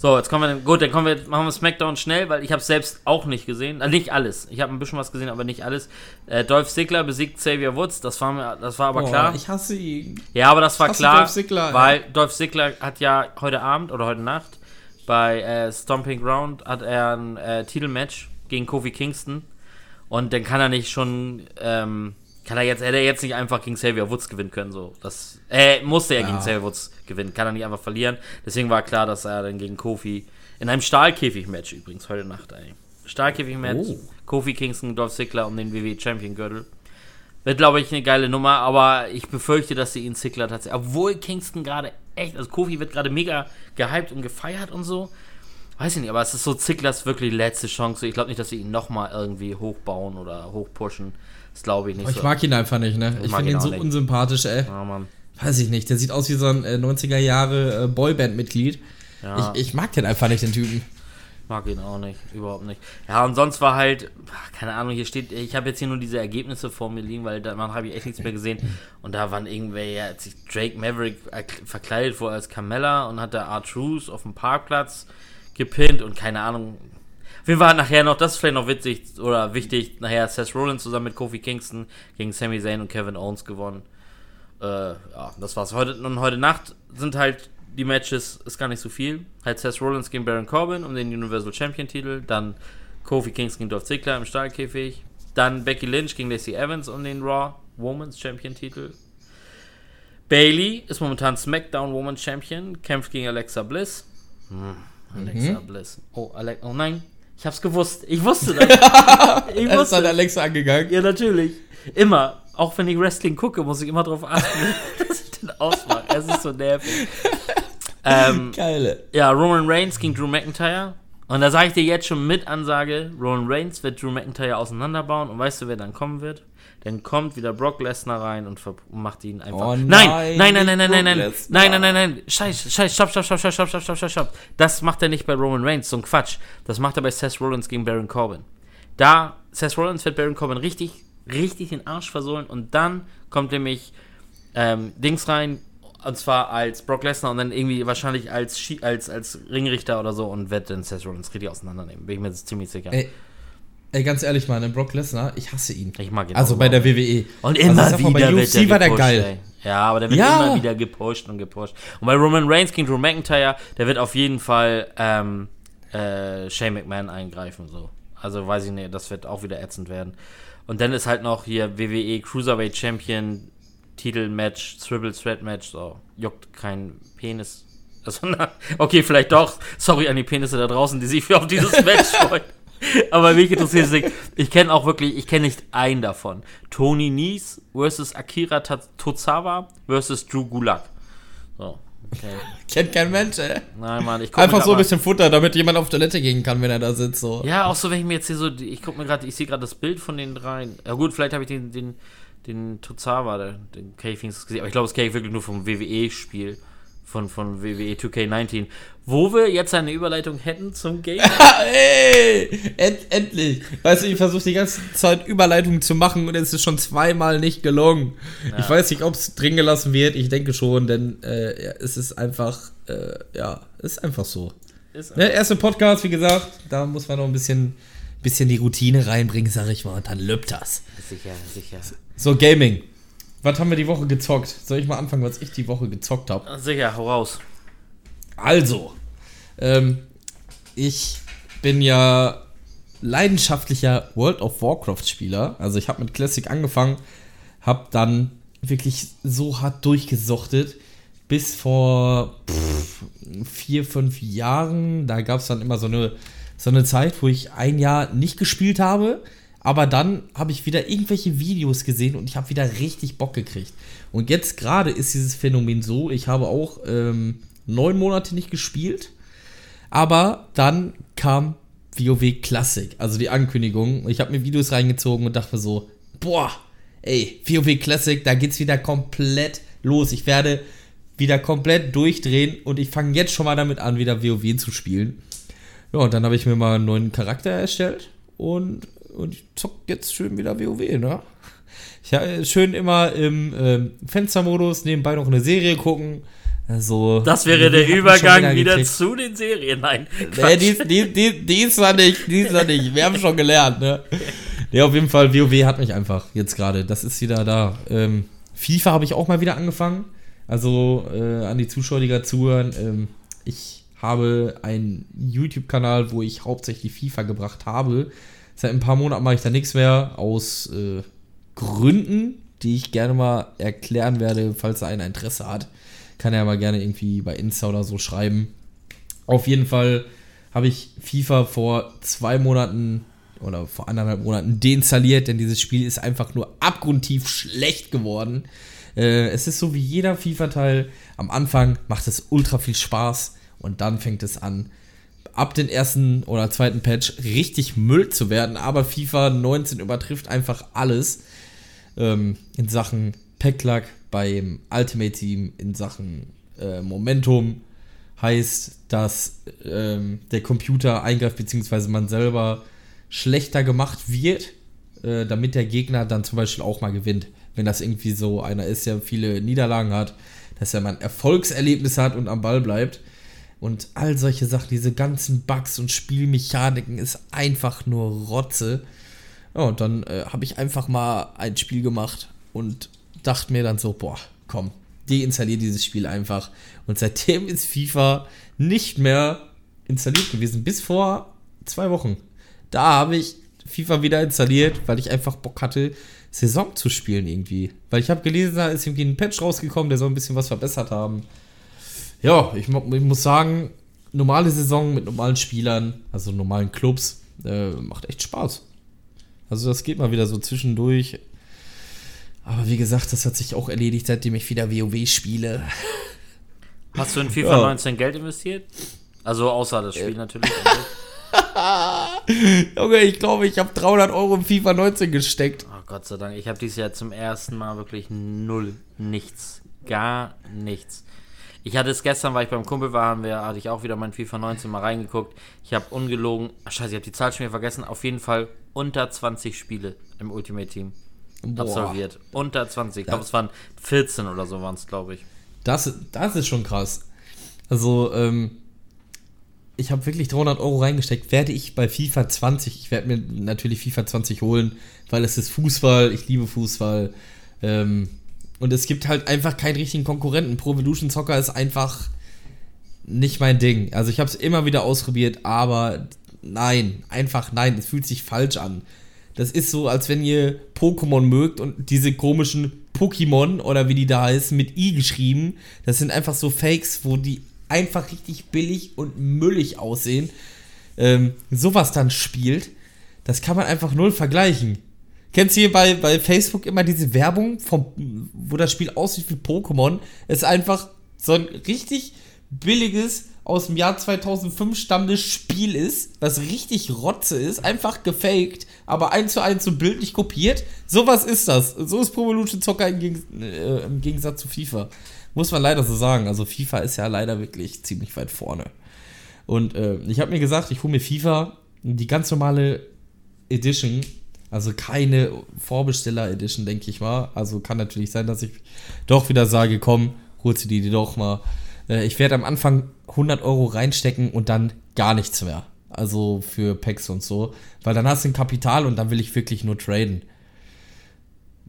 So, jetzt kommen wir, gut, dann kommen wir, machen wir SmackDown schnell, weil ich habe selbst auch nicht gesehen. Äh, nicht alles. Ich habe ein bisschen was gesehen, aber nicht alles. Äh, Dolph Ziggler besiegt Xavier Woods, das war, mir, das war aber Boah, klar. Ich hasse ihn. Ja, aber das war klar, Dolph Ziggler, weil Dolph Ziggler hat ja heute Abend oder heute Nacht bei äh, Stomping Ground hat er ein äh, Titelmatch gegen Kofi Kingston und dann kann er nicht schon ähm, kann er jetzt hätte er jetzt nicht einfach gegen Xavier Woods gewinnen können so das äh, musste er Ja. gegen Xavier Woods gewinnen kann er nicht einfach verlieren deswegen war klar dass er dann gegen Kofi in einem Stahlkäfig-Match übrigens heute Nacht ey. Stahlkäfig-Match Oh. Kofi Kingston Dolph Ziggler um den WWE Champion Gürtel wird, glaube ich, eine geile Nummer, aber ich befürchte, dass sie ihn Ziggler tatsächlich. Obwohl Kingston gerade echt, also Kofi wird gerade mega gehypt und gefeiert und so. Weiß ich nicht, aber es ist so Zigglers wirklich letzte Chance. Ich glaube nicht, dass sie ihn nochmal irgendwie hochbauen oder hochpushen. Das glaube ich nicht Aber ich so. mag ihn einfach nicht, ne? Ich, mag finde ihn so nicht. unsympathisch, ey. ja, Mann. Weiß ich nicht. Der sieht aus wie so ein äh, 90er Jahre äh, Boyband-Mitglied. Ja. Ich, ich mag den einfach nicht, den Typen. Mag ihn auch nicht, überhaupt nicht. Ja, und sonst war halt, keine Ahnung, hier steht, ich habe jetzt hier nur diese Ergebnisse vor mir liegen, weil da habe ich echt nichts mehr gesehen. <laughs> Und da waren irgendwelche, hat sich Drake Maverick erk- verkleidet vor als Carmella und hat da R-Truth auf dem Parkplatz gepinnt und keine Ahnung. Fall hat nachher noch, das ist vielleicht noch witzig oder wichtig, nachher Seth Rollins zusammen mit Kofi Kingston gegen Sami Zayn und Kevin Owens gewonnen. Äh, ja, das war's. Heute, und heute Nacht sind halt die Matches, ist gar nicht so viel. Halt Seth Rollins gegen Baron Corbin um den Universal Champion Titel, dann Kofi Kingston gegen Dolph Ziggler im Stahlkäfig, dann Becky Lynch gegen Lacey Evans um den Raw Women's Champion Titel. Bailey ist momentan SmackDown Women's Champion, kämpft gegen Alexa Bliss. Hm, Alexa Bliss. Oh, Ale oh nein, ich hab's gewusst. Ich wusste das. <laughs> ich Er ist wusste an Alexa angegangen. ja, natürlich. Immer. Auch wenn ich Wrestling gucke, muss ich immer darauf achten, <laughs> dass ich den ausmache. Es ist so nervig. <laughs> Ähm, Geile. ja, Roman Reigns gegen Drew McIntyre. Und da sage ich dir jetzt schon mit Ansage, Roman Reigns wird Drew McIntyre auseinanderbauen. Und weißt du, wer dann kommen wird? Dann kommt wieder Brock Lesnar rein und macht ihn einfach. Oh nein, nein, nein, nein, nein, nein, nein, nein, nein, nein, nein, nein, nein, scheiß, scheiß, stopp, stopp, stopp, stopp, stopp, stopp, stopp, stopp, stopp. Das macht er nicht bei Roman Reigns, so ein Quatsch. Das macht er bei Seth Rollins gegen Baron Corbin. Da, Seth Rollins wird Baron Corbin richtig, richtig den Arsch versohlen und dann kommt nämlich ähm, Dings rein, und zwar als Brock Lesnar und dann irgendwie wahrscheinlich als, Schi- als, als Ringrichter oder so und wird dann Seth Rollins richtig auseinandernehmen. Bin ich mir jetzt ziemlich sicher. Ey, ey, ganz ehrlich, mal, Brock Lesnar, ich hasse ihn. Ich mag ihn Also auch bei der WWE. Und Also immer mal, wieder bei wird UFC der war der gepusht, geil. Ey. Ja, aber der wird Ja. immer wieder gepusht und gepusht. Und bei Roman Reigns gegen Drew McIntyre, der wird auf jeden Fall ähm, äh, Shane McMahon eingreifen. So. Also weiß ich nicht, das wird auch wieder ätzend werden. Und dann ist halt noch hier WWE Cruiserweight Champion Titelmatch, Triple Threat Match, so. Juckt kein Penis. <laughs> Also, na, okay, vielleicht doch. Sorry an die Penisse da draußen, die sich für auf dieses <laughs> Match freuen. <laughs> Aber mich interessiert es nicht. Ich kenne auch wirklich, ich kenne nicht einen davon. Tony Nies versus Akira Tozawa versus Drew Gulak. So, okay. <laughs> Kennt kein Mensch, ey. Nein, Mann, ich guck Einfach so ein bisschen Futter, damit jemand auf Toilette gehen kann, wenn er da sitzt. So. Ja, auch so, wenn ich mir jetzt hier so, ich guck mir gerade, ich sehe gerade das Bild von den dreien. Ja gut, vielleicht habe ich den, den, den Tozawa, den, K-Things gesehen, aber ich glaube, das kenne ich wirklich nur vom WWE-Spiel. Von, von WWE 2K19. Wo wir jetzt eine Überleitung hätten zum Game. <laughs> Ey, end, endlich. Weißt du, ich versuche die ganze Zeit Überleitungen zu machen und es ist schon zweimal nicht gelungen. Ich weiß nicht, ob es drin gelassen wird. Ich denke schon, denn äh, ja, es ist einfach, äh, ja, es ist einfach so. Ist Ne, erste Podcast, wie gesagt, da muss man noch ein bisschen, bisschen die Routine reinbringen, sag ich mal, und dann lübt das. sicher, sicher. So, Gaming. Was haben wir die Woche gezockt? Soll ich mal anfangen, was ich die Woche gezockt habe? Sicher, hau raus. Also, ähm, ich bin ja leidenschaftlicher World of Warcraft Spieler. Also ich habe mit Classic angefangen, habe dann wirklich so hart durchgesuchtet bis vor pff, vier, fünf Jahren. Da gab es dann immer so eine, so eine Zeit, wo ich ein Jahr nicht gespielt habe. Aber dann habe ich wieder irgendwelche Videos gesehen und ich habe wieder richtig Bock gekriegt. Und jetzt gerade ist dieses Phänomen so, ich habe auch ähm, neun Monate nicht gespielt, aber dann kam WoW Classic, also die Ankündigung. Ich habe mir Videos reingezogen und dachte so, boah, ey, WoW Classic, da geht's wieder komplett los. Ich werde wieder komplett durchdrehen und ich fange jetzt schon mal damit an, wieder WoW zu spielen. Ja, und dann habe ich mir mal einen neuen Charakter erstellt und, und ich zock jetzt schön wieder WoW, ne? Ich ja, schön immer im ähm, Fenstermodus nebenbei noch eine Serie gucken. Also, Das wäre der Übergang wieder gekriegt. zu den Serien. Nein. Nee, Quatsch. dies, dies, dies, diesmal nicht, diesmal nicht. Wir haben schon gelernt, ne? <laughs> Ja, auf jeden Fall, WoW hat mich einfach jetzt gerade. Das ist wieder da. Ähm, FIFA habe ich auch mal wieder angefangen. Also äh, an die Zuschauer, die gerade zuhören. Ähm, ich habe einen YouTube-Kanal, wo ich hauptsächlich FIFA gebracht habe. Seit ein paar Monaten mache ich da nichts mehr. Aus äh, Gründen, die ich gerne mal erklären werde, falls da einer Interesse hat. Kann er ja mal gerne irgendwie bei Insta oder so schreiben. Auf jeden Fall habe ich FIFA vor zwei Monaten oder vor anderthalb Monaten deinstalliert, denn dieses Spiel ist einfach nur abgrundtief schlecht geworden. Äh, es ist so wie jeder FIFA-Teil. Am Anfang macht es ultra viel Spaß und dann fängt es an, ab den ersten oder zweiten Patch richtig Müll zu werden. Aber FIFA 19 übertrifft einfach alles ähm, in Sachen Packlack beim Ultimate Team, in Sachen äh, Momentum. Heißt, dass ähm, der Computer eingreift, beziehungsweise man selber schlechter gemacht wird, äh, damit der Gegner dann zum Beispiel auch mal gewinnt. Wenn das irgendwie so einer ist, der viele Niederlagen hat, dass er mal ein Erfolgserlebnis hat und am Ball bleibt. Und all solche Sachen, diese ganzen Bugs und Spielmechaniken ist einfach nur Rotze. Ja, und dann äh, habe ich einfach mal ein Spiel gemacht und dachte mir dann so, boah, komm, deinstallier dieses Spiel einfach. Und seitdem ist FIFA nicht mehr installiert gewesen, bis vor zwei Wochen. Da habe ich FIFA wieder installiert, weil ich einfach Bock hatte, Saison zu spielen irgendwie. Weil ich habe gelesen, da ist irgendwie ein Patch rausgekommen, der soll ein bisschen was verbessert haben. Ja, ich, ich muss sagen, normale Saison mit normalen Spielern, also normalen Clubs, äh, macht echt Spaß. Also das geht mal wieder so zwischendurch. Aber wie gesagt, das hat sich auch erledigt, seitdem ich wieder WoW spiele. Hast du in <laughs> FIFA Ja. 19 Geld investiert? Also außer das Spiel natürlich. <laughs> Junge, ich glaube, ich habe 300 Euro in FIFA 19 gesteckt. Oh Gott sei Dank, ich habe dieses Jahr zum ersten Mal wirklich null, nichts, gar nichts. Ich hatte es gestern, weil ich beim Kumpel war, haben wir, hatte ich auch wieder mein FIFA 19 mal reingeguckt. Ich habe ungelogen, ach scheiße, ich habe die Zahl schon wieder vergessen, auf jeden Fall unter 20 Spiele im Ultimate Team Boah. absolviert. Unter 20, ich glaube es waren 14 oder so waren es, glaube ich. Das, das ist schon krass. Also, ähm, ich habe wirklich 300 Euro reingesteckt. Werde ich bei FIFA 20, ich werde mir natürlich FIFA 20 holen, weil es ist Fußball, ich liebe Fußball. Ähm, und es gibt halt einfach keinen richtigen Konkurrenten. Pro Evolution Soccer ist einfach nicht mein Ding. Also ich habe es immer wieder ausprobiert, aber nein, einfach nein, es fühlt sich falsch an. Das ist so, als wenn ihr Pokémon mögt und diese komischen Pokémon oder wie die da heißen, mit I geschrieben. Das sind einfach so Fakes, wo die einfach richtig billig und müllig aussehen. Ähm, sowas dann spielt, das kann man einfach null vergleichen. Kennst du hier bei, bei Facebook immer diese Werbung, vom, wo das Spiel aussieht wie Pokémon? Es ist einfach so ein richtig billiges, aus dem Jahr 2005 stammendes Spiel ist, was richtig Rotze ist, einfach gefaked, aber eins zu eins so bildlich kopiert. Sowas ist das. So ist Pro Soccer im, Geg äh, im Gegensatz zu FIFA. Muss man leider so sagen. Also FIFA ist ja leider wirklich ziemlich weit vorne. Und äh, ich habe mir gesagt, ich hole mir FIFA, die ganz normale Edition, also keine Vorbesteller-Edition, denke ich mal. Also kann natürlich sein, dass ich doch wieder sage, komm, holst du die, doch mal. Äh, ich werde am Anfang 100 Euro reinstecken und dann gar nichts mehr. Also für Packs und so. Weil dann hast du ein Kapital und dann will ich wirklich nur traden.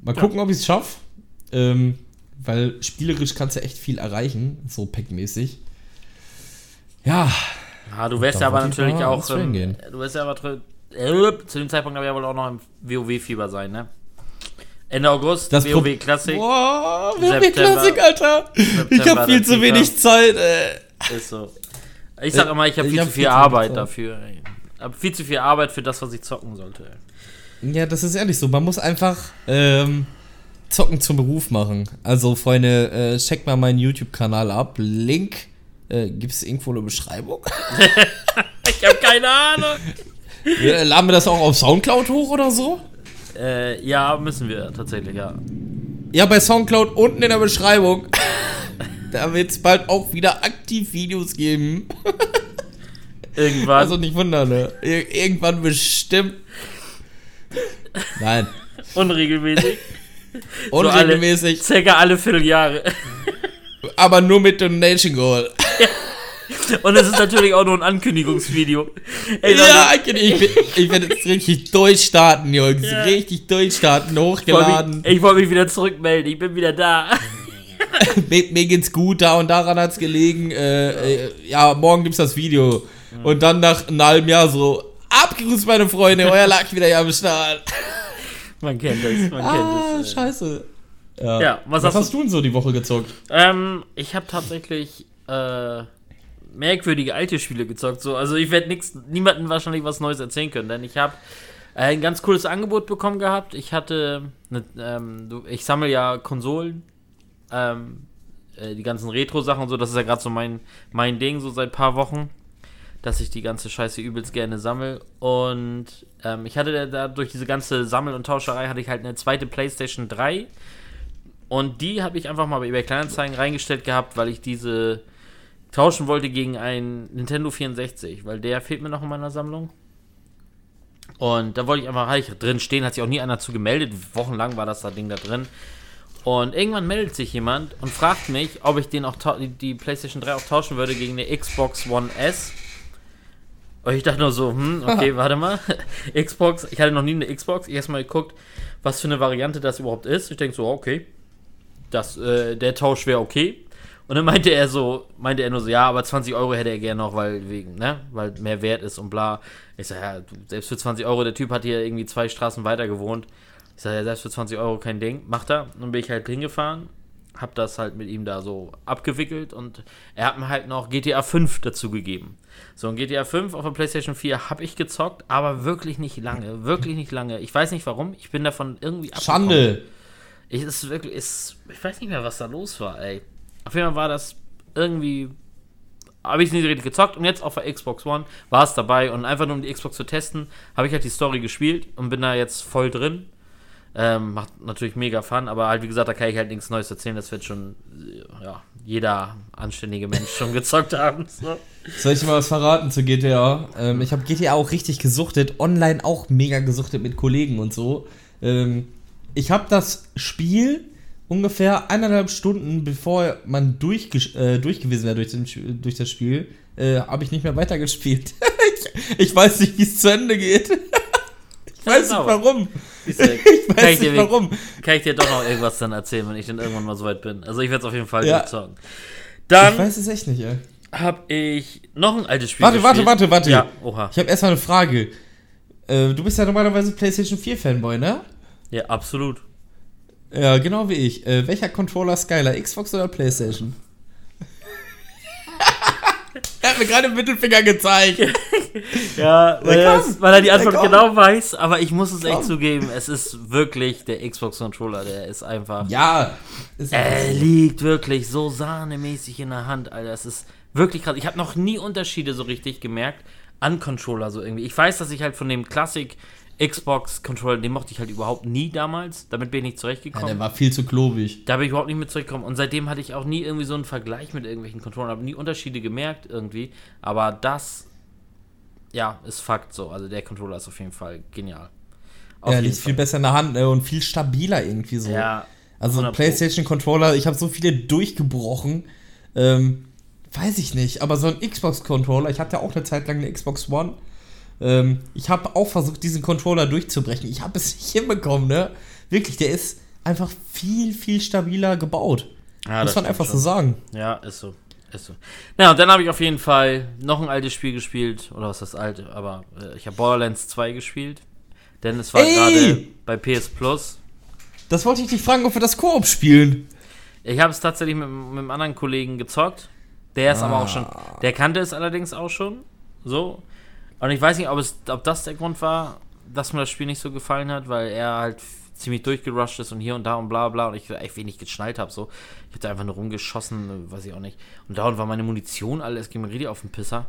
Mal gucken, ob ich es schaffe. Ähm, weil spielerisch kannst du echt viel erreichen, so packmäßig. Ja, Ja, du wirst ja aber natürlich auch. Ähm, du wirst ja aber äh, zu dem Zeitpunkt aber ja wohl auch noch im WoW-Fieber sein, ne? Ende August, Das WoW Classic. Boah, WoW Klassik, Alter. ich September habe viel zu wenig Zeit, ey. Ist so. Ich sag immer, ich habe Ich viel hab zu viel viel zu Arbeit Zeit. dafür. Ey. Hab viel zu viel Arbeit für das, was ich zocken sollte. Ey. Ja, das ist ehrlich so. Man muss einfach ähm, Zocken zum Beruf machen. Also, Freunde, äh, checkt mal meinen YouTube-Kanal ab. Link äh, gibt es irgendwo eine Beschreibung. <laughs> Ich habe keine Ahnung. Ja, Laden wir das auch auf Soundcloud hoch oder so? Äh, ja, müssen wir tatsächlich, ja. Ja, bei Soundcloud unten in der Beschreibung. da wird es bald auch wieder aktiv Videos geben. Irgendwann. Also nicht wundern, ne? Ir irgendwann bestimmt. Nein. unregelmäßig. Unregelmäßig, <laughs> So alle, circa alle Vierteljahre. aber nur mit Donation Goal. <laughs> Und es ist natürlich auch nur ein Ankündigungsvideo. Ey, Ja, ich, ich, ich werde jetzt richtig durchstarten, Jungs. Ja. Richtig durchstarten, ich wollte hochgeladen. mich, ich wollte mich wieder zurückmelden. Ich bin wieder da. <laughs> mir, mir geht's gut, da und daran hat's gelegen. Äh, äh, ja, morgen gibt's das Video. Und dann nach einem halben Jahr so, abgegrüßt, meine Freunde, euer Lack wieder hier am Start. <laughs> Man kennt das, man Ah, kennt das. äh. scheiße. Ja, Ja, was was, hast hast du denn so die Woche gezockt? Ähm, ich habe tatsächlich äh, merkwürdige alte Spiele gezockt. So. Also ich werde niemandem wahrscheinlich was Neues erzählen können, denn ich habe äh, ein ganz cooles Angebot bekommen gehabt. Ich hatte, ne, ähm, ich sammle ja Konsolen, ähm, äh, die ganzen Retro-Sachen und so. Das ist ja gerade so mein, mein Ding, so seit paar Wochen, dass ich die ganze Scheiße übelst gerne sammle. Und ähm, ich hatte da durch diese ganze Sammel- und Tauscherei hatte ich halt eine zweite PlayStation 3. Und die habe ich einfach mal bei eBay Kleinanzeigen reingestellt gehabt, weil ich diese tauschen wollte gegen einen Nintendo 64, weil der fehlt mir noch in meiner Sammlung. Und da wollte ich einfach halt drin stehen, hat sich auch nie einer zu gemeldet. Wochenlang war das da Ding da drin. Und irgendwann meldet sich jemand und fragt mich, ob ich den auch die- die PlayStation 3 auch tauschen würde gegen eine Xbox One S. Und ich dachte nur so, hm, okay, warte mal. <laughs> Xbox, ich hatte noch nie eine Xbox. Ich erstmal geguckt, was für eine Variante das überhaupt ist. Ich denke so, okay, das, äh, der Tausch wäre okay. Und dann meinte er so, meinte er nur so, ja, aber 20 Euro hätte er gerne noch, weil wegen, ne, weil mehr wert ist und bla. Ich sag, ja, selbst für 20 Euro, der Typ hat hier irgendwie zwei Straßen weiter gewohnt. Ich sag, ja, selbst für 20 Euro kein Ding, macht er. Dann bin ich halt hingefahren, hab das halt mit ihm da so abgewickelt und er hat mir halt noch GTA 5 dazu gegeben. So, und GTA 5 auf der PlayStation 4 habe ich gezockt, aber wirklich nicht lange, wirklich nicht lange. Ich weiß nicht warum, ich bin davon irgendwie abgekommen. Schande. Ich, ist wirklich, ist, ich weiß nicht mehr, was da los war, ey. Auf jeden Fall war das irgendwie habe ich es nicht richtig gezockt und jetzt auf der Xbox One war es dabei und einfach nur um die Xbox zu testen, habe ich halt die Story gespielt und bin da jetzt voll drin. Ähm, macht natürlich mega Fun, aber halt wie gesagt, da kann ich halt nichts Neues erzählen, das wird schon ja, jeder anständige Mensch schon <laughs> gezockt haben. So. Soll ich mal was verraten zu GTA? Ähm, ich habe GTA auch richtig gesuchtet, online auch mega gesuchtet mit Kollegen und so. Ähm, ich habe das Spiel ungefähr eineinhalb Stunden bevor man durch, äh, durch gewesen wäre durch, durch das Spiel, äh, habe ich nicht mehr weitergespielt. <laughs> ich, ich weiß nicht, wie es zu Ende geht. <laughs> ich weiß nicht warum. <laughs> Ich weiß nicht warum. Kann ich dir doch noch irgendwas dann erzählen, wenn ich dann irgendwann mal so weit bin. Also ich werde es auf jeden Fall ja. durchzocken. Dann ich weiß es echt nicht, ey. Habe ich noch ein altes Spiel Warte, gespielt. warte, warte, warte. Ja, oha. Ich habe erstmal eine Frage. Äh, du bist ja normalerweise PlayStation 4 Fanboy, ne? Ja, absolut. Ja, genau wie ich. Äh, welcher Controller Skyler? Xbox oder PlayStation? <laughs> er hat mir gerade den Mittelfinger gezeigt. <laughs> ja, weil, er, weil er die Antwort genau weiß, aber ich muss es echt zugeben, es ist wirklich der Xbox-Controller, der ist einfach. Ja, ist er liegt wirklich so sahnemäßig in der Hand, Alter. Es ist wirklich krass. Ich habe noch nie Unterschiede so richtig gemerkt an Controller so irgendwie. Ich weiß, dass ich halt von dem Classic Xbox-Controller, den mochte ich halt überhaupt nie damals. Damit bin ich nicht zurechtgekommen. Ja, der war viel zu klobig. Da bin ich überhaupt nicht mit zurechtgekommen. Und seitdem hatte ich auch nie irgendwie so einen Vergleich mit irgendwelchen Controllern. Habe nie Unterschiede gemerkt irgendwie. Aber das, ja, ist Fakt so. Also der Controller ist auf jeden Fall genial. Auf ja, liegt viel besser in der Hand ne? und viel stabiler irgendwie so. Ja. Also PlayStation-Controller, ich habe so viele durchgebrochen. Ähm, weiß ich nicht. Aber so ein Xbox-Controller, ich hatte ja auch eine Zeit lang eine Xbox One ähm, ich habe auch versucht, diesen Controller durchzubrechen. Ich habe es nicht hinbekommen, ne? Wirklich, der ist einfach viel, viel stabiler gebaut. Ja, Muss man einfach schon. so sagen. Ja, ist so. Ist so. Na, und dann habe ich auf jeden Fall noch ein altes Spiel gespielt. Oder was ist das alte? Aber äh, ich habe Borderlands 2 gespielt. Denn es war gerade bei PS Plus. Das wollte ich dich fragen, ob wir das Koop spielen. Ich habe es tatsächlich mit, mit einem anderen Kollegen gezockt. Der ist ah. aber auch schon. Der kannte es allerdings auch schon. So. Und ich weiß nicht, ob, es, ob das der Grund war, dass mir das Spiel nicht so gefallen hat, weil er halt ziemlich durchgerusht ist und hier und da und bla bla und ich echt wenig geschnallt habe. So. Ich hatte einfach nur rumgeschossen, weiß ich auch nicht. Und dauernd war meine Munition alles, ging mir richtig auf den Pisser.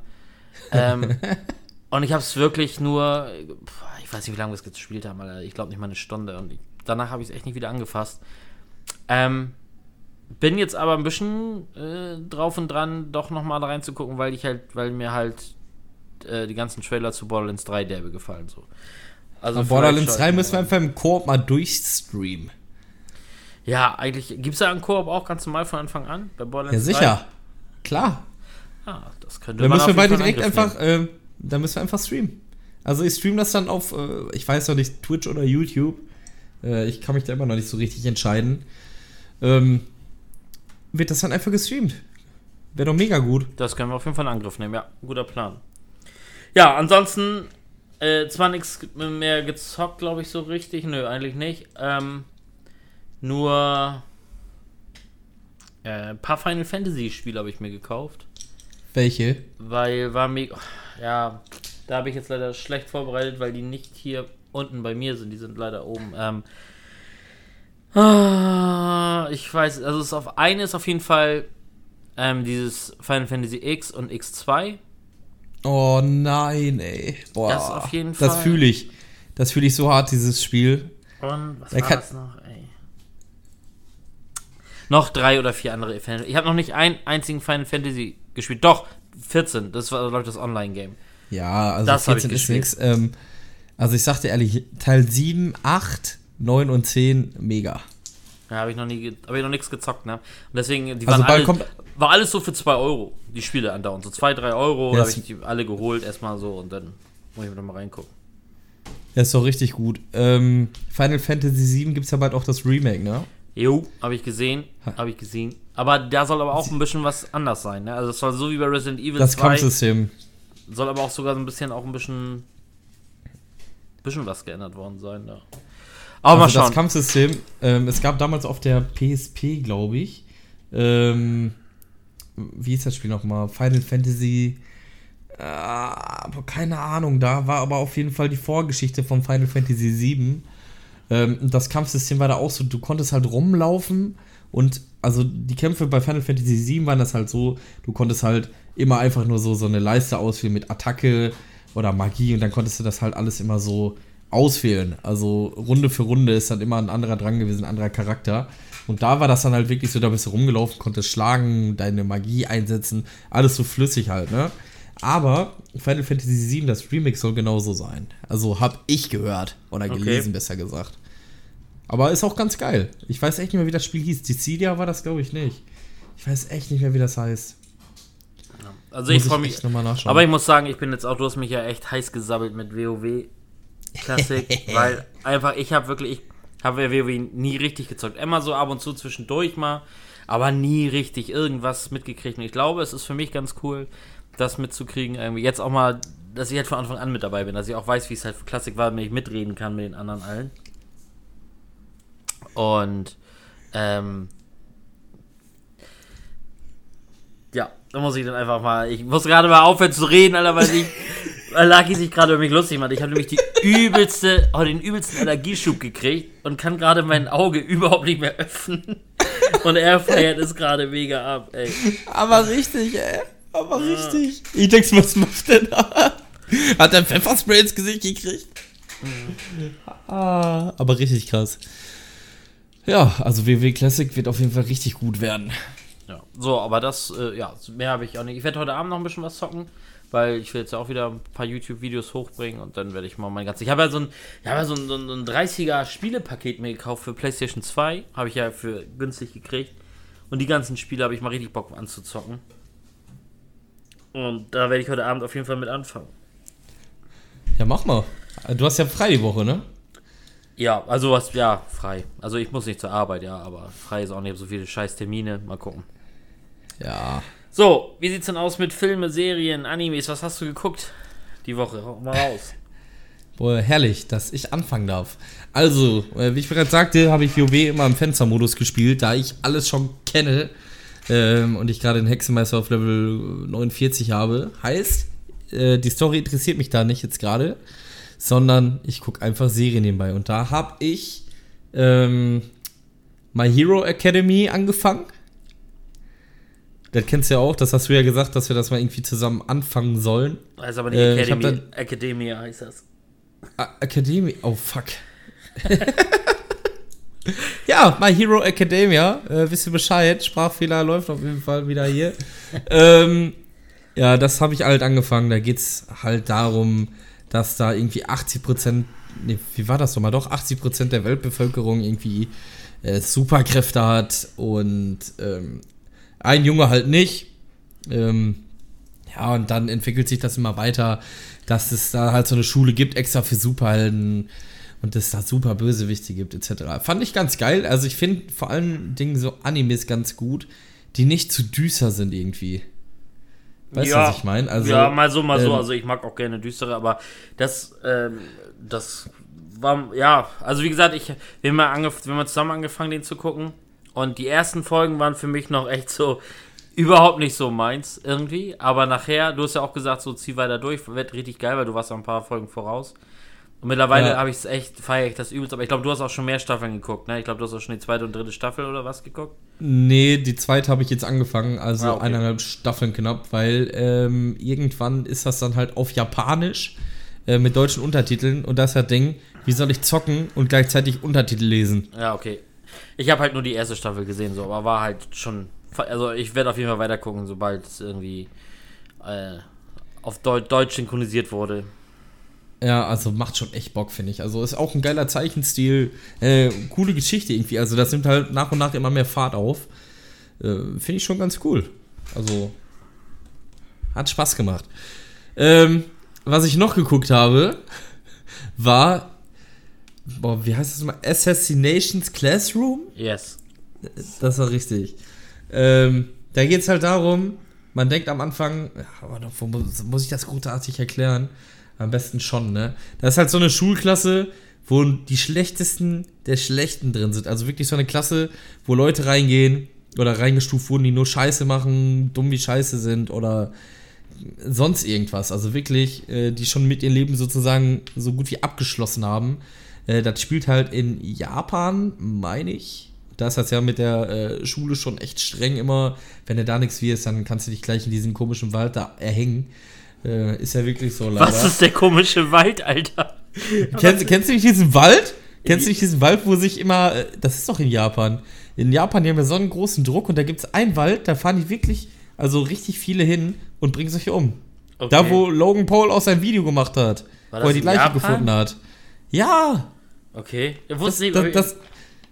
ähm, <laughs> und ich habe es wirklich nur, ich weiß nicht, wie lange wir es gespielt haben, aber ich glaube nicht mal eine Stunde. Und ich, danach habe ich es echt nicht wieder angefasst. Ähm, bin jetzt aber ein bisschen äh, drauf und dran, doch nochmal da reinzugucken, weil ich halt, weil mir halt äh, die ganzen Trailer zu Borderlands 3 derbe gefallen. So. Also Borderlands 3 müssen wir einfach im Koop mal durchstreamen. Ja, eigentlich gibt es ja einen Koop auch ganz normal von Anfang an bei Borderlands Ja, sicher. 3? Klar. Ja, das könnte dann man müssen wir beide direkt einfach, äh, dann müssen wir einfach streamen. Also ich streame das dann auf, äh, ich weiß noch nicht, Twitch oder YouTube. Äh, ich kann mich da immer noch nicht so richtig entscheiden. Ähm, wird das dann einfach gestreamt. Wäre doch mega gut. Das können wir auf jeden Fall in Angriff nehmen, ja. Guter Plan. Ja, ansonsten äh, zwar nichts mehr gezockt, glaube ich, so richtig. Nö, eigentlich nicht. Ähm, nur äh, ein paar Final Fantasy Spiele habe ich mir gekauft. Welche? Weil war mega. Ja, da habe ich jetzt leider schlecht vorbereitet, weil die nicht hier unten bei mir sind. Die sind leider oben. Ähm, ah, ich weiß, also es ist auf eine ist auf jeden Fall ähm, dieses Final Fantasy X und X2. Oh nein, ey. Boah. Das auf jeden Fall. Das fühle ich. Das fühle ich so hart, dieses Spiel. Und was war das noch, ey? Noch drei oder vier andere Final Ich habe noch nicht einen einzigen Final Fantasy gespielt. Doch, 14. Das war, glaube ich, das Online-Game. Ja, also das 14 ist nichts. Ähm, also ich sagte ehrlich, Teil 7, 8, 9 und 10, mega. Ja, habe ich noch nie, habe ich noch nichts gezockt, ne? Und deswegen, die also waren alle, war alles so für 2 Euro, die Spiele andauernd. So 2, 3 Euro, ja, da habe ich die alle geholt, erstmal so und dann muss ich mir mal reingucken. Ja, ist doch richtig gut. Ähm, Final Fantasy VII gibt es ja bald auch das Remake, ne? Jo, habe ich gesehen, habe ich gesehen. Aber da soll aber auch ein bisschen was anders sein, ne? Also es soll so wie bei Resident Evil das 2. Das Kampfsystem. Soll aber auch sogar so ein bisschen, auch ein bisschen, bisschen was geändert worden sein, da. Aber also mal schauen. Das Kampfsystem, ähm, es gab damals auf der PSP, glaube ich, ähm, wie ist das Spiel nochmal? Final Fantasy. Äh, keine Ahnung, da war aber auf jeden Fall die Vorgeschichte von Final Fantasy VII. Ähm, das Kampfsystem war da auch so, du konntest halt rumlaufen und also die Kämpfe bei Final Fantasy VII waren das halt so, du konntest halt immer einfach nur so, so eine Leiste auswählen mit Attacke oder Magie und dann konntest du das halt alles immer so auswählen. Also Runde für Runde ist dann immer ein anderer dran gewesen, ein anderer Charakter. Und da war das dann halt wirklich so, da bist du rumgelaufen, konntest schlagen, deine Magie einsetzen, alles so flüssig halt, ne? Aber Final Fantasy VII, das Remix soll genauso sein. Also hab ich gehört oder gelesen, okay. besser gesagt. Aber ist auch ganz geil. Ich weiß echt nicht mehr, wie das Spiel hieß. Dissidia war das, glaube ich, nicht. Ich weiß echt nicht mehr, wie das heißt. Also muss ich freue mich. Aber ich muss sagen, ich bin jetzt auch, du hast mich ja echt heiß gesabbelt mit WoW Classic, <laughs> weil einfach, ich habe wirklich, ich habe WoW nie richtig gezockt. Immer so ab und zu zwischendurch mal, aber nie richtig irgendwas mitgekriegt. Und ich glaube, es ist für mich ganz cool, das mitzukriegen. Irgendwie jetzt auch mal, dass ich halt von Anfang an mit dabei bin, dass ich auch weiß, wie es halt für Klassik war, wenn ich mitreden kann mit den anderen allen. Und ähm, ja, da muss ich dann einfach mal. Ich muss gerade mal aufhören zu reden, Alter, weil ich. <laughs> weil Lucky sich gerade über mich lustig macht. Ich habe nämlich die <laughs> übelste, oh, den übelsten Allergieschub gekriegt und kann gerade mein Auge <laughs> überhaupt nicht mehr öffnen. Und er feiert es gerade mega ab, ey. Aber richtig, ey. Aber ja. richtig. Ich denke, was macht der da? Hat er Pfefferspray ins Gesicht gekriegt? Mhm. Ah, aber richtig krass. Ja, also WW Classic wird auf jeden Fall richtig gut werden. Ja, so, aber das, äh, ja, mehr habe ich auch nicht. Ich werde heute Abend noch ein bisschen was zocken, weil ich will jetzt ja auch wieder ein paar YouTube-Videos hochbringen und dann werde ich mal mein ganzes. Ich habe ja so ein, ich habe ja so ein, so ein 30er Spielepaket mir gekauft für PlayStation 2. Habe ich ja für günstig gekriegt. Und die ganzen Spiele habe ich mal richtig Bock anzuzocken. Und da werde ich heute Abend auf jeden Fall mit anfangen. Ja, mach mal. Du hast ja frei die Woche, ne? Ja, also was, ja, frei. Also ich muss nicht zur Arbeit, ja, aber frei ist auch nicht so viele scheiß Termine. Mal gucken. Ja. So, wie sieht's denn aus mit Filme, Serien, Animes? Was hast du geguckt die Woche? Mal raus. <laughs> Boah, herrlich, dass ich anfangen darf. Also, äh, wie ich bereits sagte, habe ich WoW immer im Fenstermodus gespielt, da ich alles schon kenne ähm, und ich gerade den Hexenmeister auf Level 49 habe. Heißt, äh, die Story interessiert mich da nicht jetzt gerade sondern ich gucke einfach Serien nebenbei. Und da habe ich ähm, My Hero Academy angefangen. Das kennst du ja auch, das hast du ja gesagt, dass wir das mal irgendwie zusammen anfangen sollen. Heißt aber nicht äh, Academy, dann, Academia heißt das. Academy, oh fuck. <laughs> ja, My Hero Academia, äh, wisst ihr Bescheid, Sprachfehler läuft auf jeden Fall wieder hier. <laughs> ähm, ja, das habe ich halt angefangen, da geht es halt darum, dass da irgendwie 80 Prozent, nee, wie war das nochmal, doch 80 Prozent der Weltbevölkerung irgendwie äh, Superkräfte hat und ähm, ein Junge halt nicht. Ähm, ja, und dann entwickelt sich das immer weiter, dass es da halt so eine Schule gibt, extra für Superhelden und es da super Bösewichte gibt, etc. Fand ich ganz geil. Also ich finde vor allen Dingen so Animes ganz gut, die nicht zu düster sind irgendwie. Weißt du, ja, was ich meine? Also, ja, mal so, mal ähm, so. Also ich mag auch gerne düstere, aber das, ähm, das war, ja, also wie gesagt, ich, wir haben, mal angef wir haben zusammen angefangen, den zu gucken. Und die ersten Folgen waren für mich noch echt so überhaupt nicht so meins irgendwie. Aber nachher, du hast ja auch gesagt, so zieh weiter durch, wird richtig geil, weil du warst auch ein paar Folgen voraus. Und mittlerweile ja. habe ich es echt, feiere ich das übelst. Aber ich glaube, du hast auch schon mehr Staffeln geguckt, ne? Ich glaube, du hast auch schon die zweite und dritte Staffel oder was geguckt? Nee, die zweite habe ich jetzt angefangen, also ah, okay. eineinhalb Staffeln knapp, weil ähm, irgendwann ist das dann halt auf Japanisch äh, mit deutschen Untertiteln und das ist das Ding, wie soll ich zocken und gleichzeitig Untertitel lesen? Ja, okay. Ich habe halt nur die erste Staffel gesehen, so, aber war halt schon. Also ich werde auf jeden Fall weiter gucken, sobald es irgendwie äh, auf Deutsch synchronisiert wurde. Ja, also macht schon echt Bock, finde ich. Also ist auch ein geiler Zeichenstil, äh, coole Geschichte irgendwie. Also das nimmt halt nach und nach immer mehr Fahrt auf. Äh, finde ich schon ganz cool. Also hat Spaß gemacht. Ähm, was ich noch geguckt habe, war, boah, wie heißt das mal? Assassinations Classroom? Yes. Das war richtig. Ähm, da geht es halt darum, man denkt am Anfang, ja, muss ich das großartig erklären? Am besten schon, ne? Das ist halt so eine Schulklasse, wo die schlechtesten der Schlechten drin sind. Also wirklich so eine Klasse, wo Leute reingehen oder reingestuft wurden, die nur Scheiße machen, dumm wie Scheiße sind oder sonst irgendwas. Also wirklich, äh, die schon mit ihrem Leben sozusagen so gut wie abgeschlossen haben. Äh, das spielt halt in Japan, meine ich. Da ist das ja mit der äh, Schule schon echt streng immer. Wenn du da nichts wirst, dann kannst du dich gleich in diesen komischen Wald da erhängen. Äh, ist ja wirklich so leider. Was ist der komische Wald, Alter? <laughs> kennst, kennst du nicht diesen Wald? Kennst du nicht diesen Wald, wo sich immer. Äh, das ist doch in Japan. In Japan, die haben ja so einen großen Druck und da gibt es einen Wald, da fahren die wirklich, also richtig viele hin und bringen sich um. Okay. Da, wo Logan Paul auch sein Video gemacht hat. wo er die Leiche Japan? gefunden hat. Ja! Okay. Ich wusste das, nicht, das, das,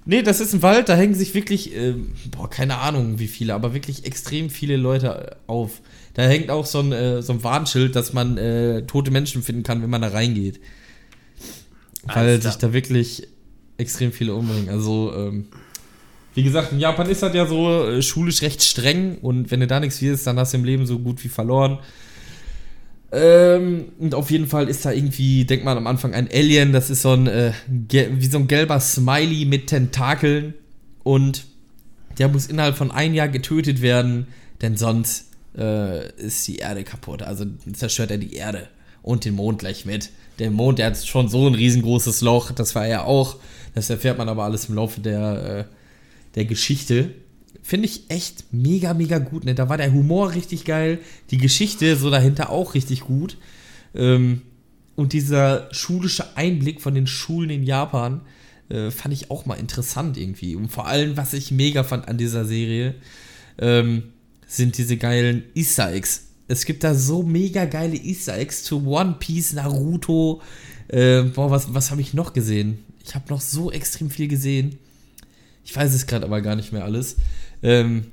nee, das ist ein Wald, da hängen sich wirklich, äh, boah, keine Ahnung wie viele, aber wirklich extrem viele Leute auf. Da hängt auch so ein, äh, so ein Warnschild, dass man äh, tote Menschen finden kann, wenn man da reingeht. Weil sich da wirklich extrem viele umbringen. Also, ähm, wie gesagt, in Japan ist das ja so äh, schulisch recht streng und wenn du da nichts wirst, dann hast du im Leben so gut wie verloren. Ähm, und auf jeden Fall ist da irgendwie, denkt man am Anfang, ein Alien, das ist so ein, äh, wie so ein gelber Smiley mit Tentakeln und der muss innerhalb von einem Jahr getötet werden, denn sonst äh, ist die Erde kaputt. Also zerstört er die Erde und den Mond gleich mit. Der Mond, der hat schon so ein riesengroßes Loch, das war er auch. Das erfährt man aber alles im Laufe der, äh, der Geschichte. Finde ich echt mega, mega gut. Ne? Da war der Humor richtig geil, die Geschichte so dahinter auch richtig gut. Ähm, und dieser schulische Einblick von den Schulen in Japan äh, fand ich auch mal interessant irgendwie. Und vor allem, was ich mega fand an dieser Serie, ähm, sind diese geilen Easter Eggs. Es gibt da so mega geile Easter Eggs zu One Piece, Naruto. Äh, boah, was, was habe ich noch gesehen? Ich habe noch so extrem viel gesehen. Ich weiß es gerade aber gar nicht mehr alles. Ähm,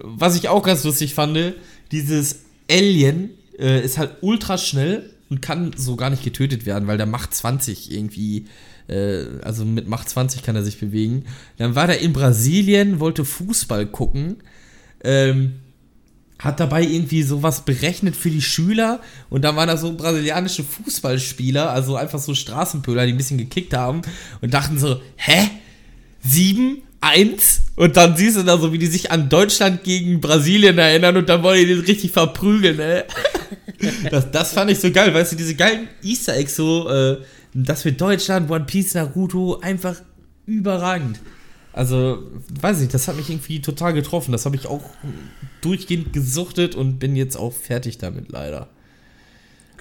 was ich auch ganz lustig fand, dieses Alien äh, ist halt ultra schnell und kann so gar nicht getötet werden, weil der Macht 20 irgendwie, äh, also mit Macht 20 kann er sich bewegen. Dann war er in Brasilien, wollte Fußball gucken. Ähm, hat dabei irgendwie sowas berechnet für die Schüler und dann waren da so brasilianische Fußballspieler, also einfach so Straßenpöler, die ein bisschen gekickt haben und dachten so, hä? Sieben? Eins? Und dann siehst du da so, wie die sich an Deutschland gegen Brasilien erinnern und dann wollen die den richtig verprügeln, ey. <laughs> Das, das fand ich so geil, weißt du, diese geilen Easter Eggs so, äh, das für Deutschland, One Piece, Naruto, einfach überragend. Also, weiß ich, das hat mich irgendwie total getroffen. Das habe ich auch durchgehend gesuchtet und bin jetzt auch fertig damit, leider.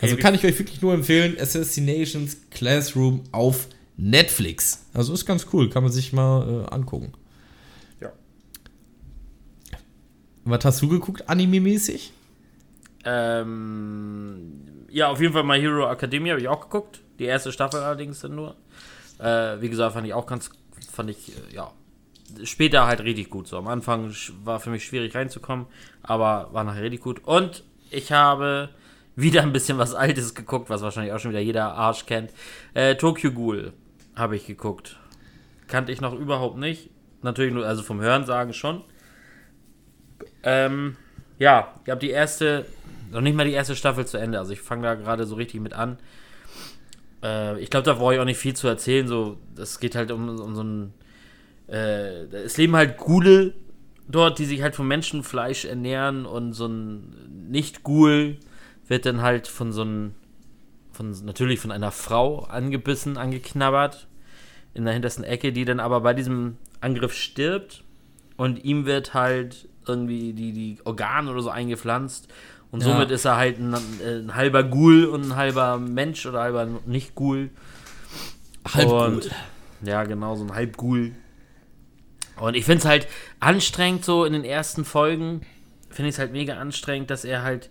Also kann ich euch wirklich nur empfehlen, Assassinations Classroom auf Netflix. Also ist ganz cool, kann man sich mal äh, angucken. Ja. Was hast du geguckt, anime-mäßig? Ähm, ja, auf jeden Fall My Hero Academia habe ich auch geguckt. Die erste Staffel allerdings dann nur. Äh, wie gesagt, fand ich auch ganz, fand ich, äh, ja, später halt richtig gut. So am Anfang war für mich schwierig reinzukommen, aber war nachher richtig gut. Und ich habe wieder ein bisschen was Altes geguckt, was wahrscheinlich auch schon wieder jeder Arsch kennt. Äh, Tokyo Ghoul habe ich geguckt. Kannte ich noch überhaupt nicht. Natürlich nur, also vom Hören sagen schon. Ähm, ja, ich habe die erste, noch nicht mal die erste Staffel zu Ende. Also ich fange da gerade so richtig mit an. Äh, ich glaube, da brauche ich auch nicht viel zu erzählen. So, das geht halt um, um so ein äh, es leben halt Gule dort, die sich halt von Menschenfleisch ernähren und so ein Nicht-Ghoul wird dann halt von so einem, von, natürlich von einer Frau angebissen, angeknabbert in der hintersten Ecke, die dann aber bei diesem Angriff stirbt und ihm wird halt irgendwie die, die Organe oder so eingepflanzt und ja. somit ist er halt ein, ein, halber Ghoul und ein halber Mensch oder halber Nicht-Ghoul. Halb Ja, genau, so ein Halb-Ghoul. Und ich finde es halt anstrengend, so in den ersten Folgen, finde ich es halt mega anstrengend, dass er halt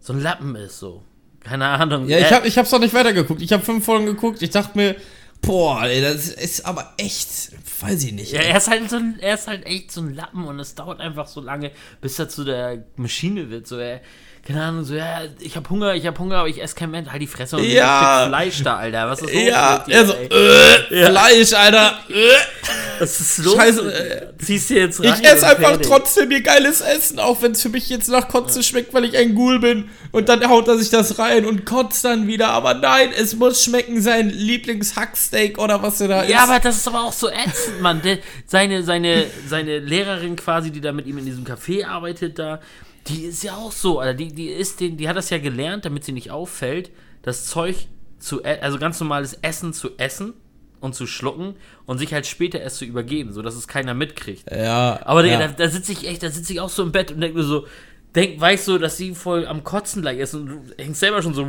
so ein Lappen ist, so. Keine Ahnung. Ja, ich habe ich hab's noch nicht weitergeguckt. Ich habe fünf Folgen geguckt. Ich dachte mir, boah, ey, das ist aber echt, weiß ich nicht. Ja, er ist halt so ein, er ist halt echt so ein Lappen und es dauert einfach so lange, bis er zu der Maschine wird. So, er, keine Ahnung, so, ja, ich hab Hunger, ich hab Hunger, aber ich esse kein Mensch. Halt die Fresse und ja. Fleisch da, Alter. Was ist los ja. mit dir, also, äh, ja. Fleisch, Alter. <laughs> Was ist los? Scheiße. Ziehst du jetzt rein? Ich esse einfach fertig. trotzdem ihr geiles Essen, auch wenn es für mich jetzt nach Kotze schmeckt, weil ich ein Ghoul bin. Und dann haut er sich das rein und kotzt dann wieder. Aber nein, es muss schmecken, sein Lieblingshacksteak oder was er da ist. Ja, aber das ist aber auch so ätzend, Mann. Seine, seine, seine Lehrerin quasi, die da mit ihm in diesem Café arbeitet, da die ist ja auch so, Alter. Die, die, ist den, die hat das ja gelernt, damit sie nicht auffällt, das Zeug zu, e, also ganz normales Essen zu essen und zu schlucken und sich halt später erst zu übergeben, sodass es keiner mitkriegt. Ja. Aber ja. da, da sitze ich echt, da sitze ich auch so im Bett und denke mir so, denk, weißt du, dass sie voll am Kotzen gleich ist und du hängst selber schon so.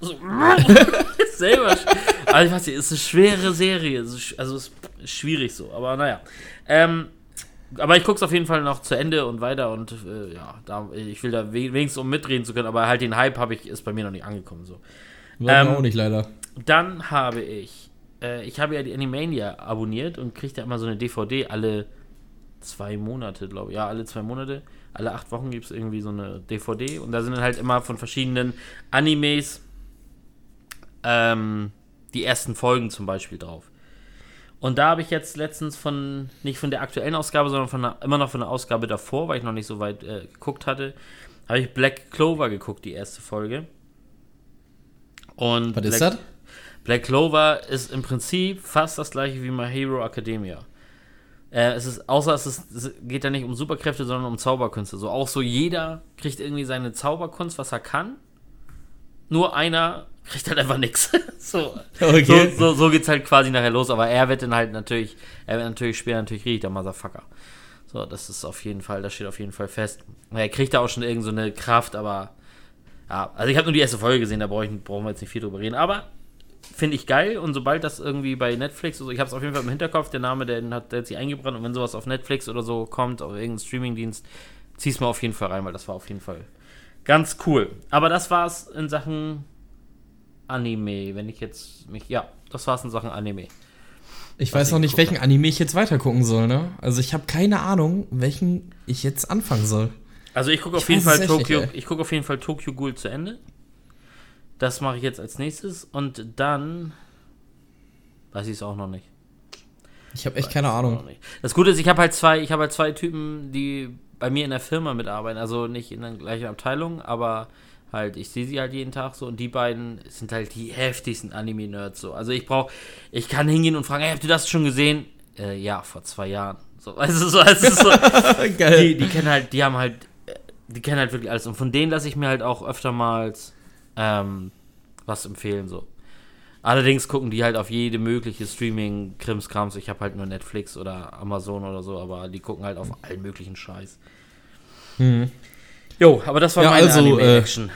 so <laughs> selber. Also ich weiß nicht, es ist eine schwere Serie. Also es ist schwierig so, aber naja. Ähm, aber ich gucke es auf jeden Fall noch zu Ende und weiter und äh, ja, da, ich will da we- wenigstens um mitreden zu können, aber halt den Hype habe ich, ist bei mir noch nicht angekommen so. Ähm, auch nicht leider. Dann habe ich, äh, ich habe ja die Animania abonniert und kriege da immer so eine DVD alle zwei Monate, glaube ich. Ja, alle zwei Monate. Alle acht Wochen gibt es irgendwie so eine DVD und da sind dann halt immer von verschiedenen Animes ähm, die ersten Folgen zum Beispiel drauf. Und da habe ich jetzt letztens von, nicht von der aktuellen Ausgabe, sondern von einer, immer noch von der Ausgabe davor, weil ich noch nicht so weit äh, geguckt hatte, habe ich Black Clover geguckt, die erste Folge. Und Was ist Black- das? Black Clover ist im Prinzip fast das gleiche wie My Hero Academia. Äh, es ist, außer es, ist, es geht da nicht um Superkräfte, sondern um Zauberkünste. So auch so jeder kriegt irgendwie seine Zauberkunst, was er kann. Nur einer kriegt halt einfach nichts. <laughs> so, Okay. so, so, so geht's halt quasi nachher los. Aber er wird dann halt natürlich, er wird natürlich später natürlich richtig der Motherfucker. So, das ist auf jeden Fall, das steht auf jeden Fall fest. Er kriegt da auch schon irgend so eine Kraft, aber ja, also ich habe nur die erste Folge gesehen, da brauch ich, brauchen wir jetzt nicht viel drüber reden. Aber finde ich geil und sobald das irgendwie bei Netflix, also ich habe es auf jeden Fall im Hinterkopf, der Name, der hat, der hat sich eingebrannt und wenn sowas auf Netflix oder so kommt, auf irgendeinen Streamingdienst, zieh's mal auf jeden Fall rein, weil das war auf jeden Fall ganz cool. Aber das war's in Sachen Anime, wenn ich jetzt mich, ja, das war's in Sachen Anime. Ich weiß noch nicht, welchen Anime ich jetzt weiter gucken soll, ne? Also ich habe keine Ahnung, welchen ich jetzt anfangen soll. Also ich gucke auf jeden Fall nicht, ich gucke auf jeden Fall Tokyo Ghoul zu Ende. Das mache ich jetzt als nächstes und dann weiß ich es auch noch nicht. Ich habe echt keine Ahnung. Das Gute ist, ich habe halt zwei, ich habe halt zwei Typen, die bei mir in der Firma mitarbeiten, also nicht in der gleichen Abteilung, aber halt, ich sehe sie halt jeden Tag so und die beiden sind halt die heftigsten Anime-Nerds so. Also ich brauche, ich kann hingehen und fragen, hey, habt ihr das schon gesehen? Äh, ja, vor zwei Jahren. So, <laughs> du, so, ist so, <laughs> Geil. die, die kennen halt, die haben halt, äh, die kennen halt wirklich alles. Und von denen lasse ich mir halt auch öftermals ähm, was empfehlen, so. Allerdings gucken die halt auf jede mögliche Streaming-Krimskrams. Ich habe halt nur Netflix oder Amazon oder so, aber die gucken halt auf allen möglichen Scheiß. Jo, aber das war Ja, meine also, Anime-Action.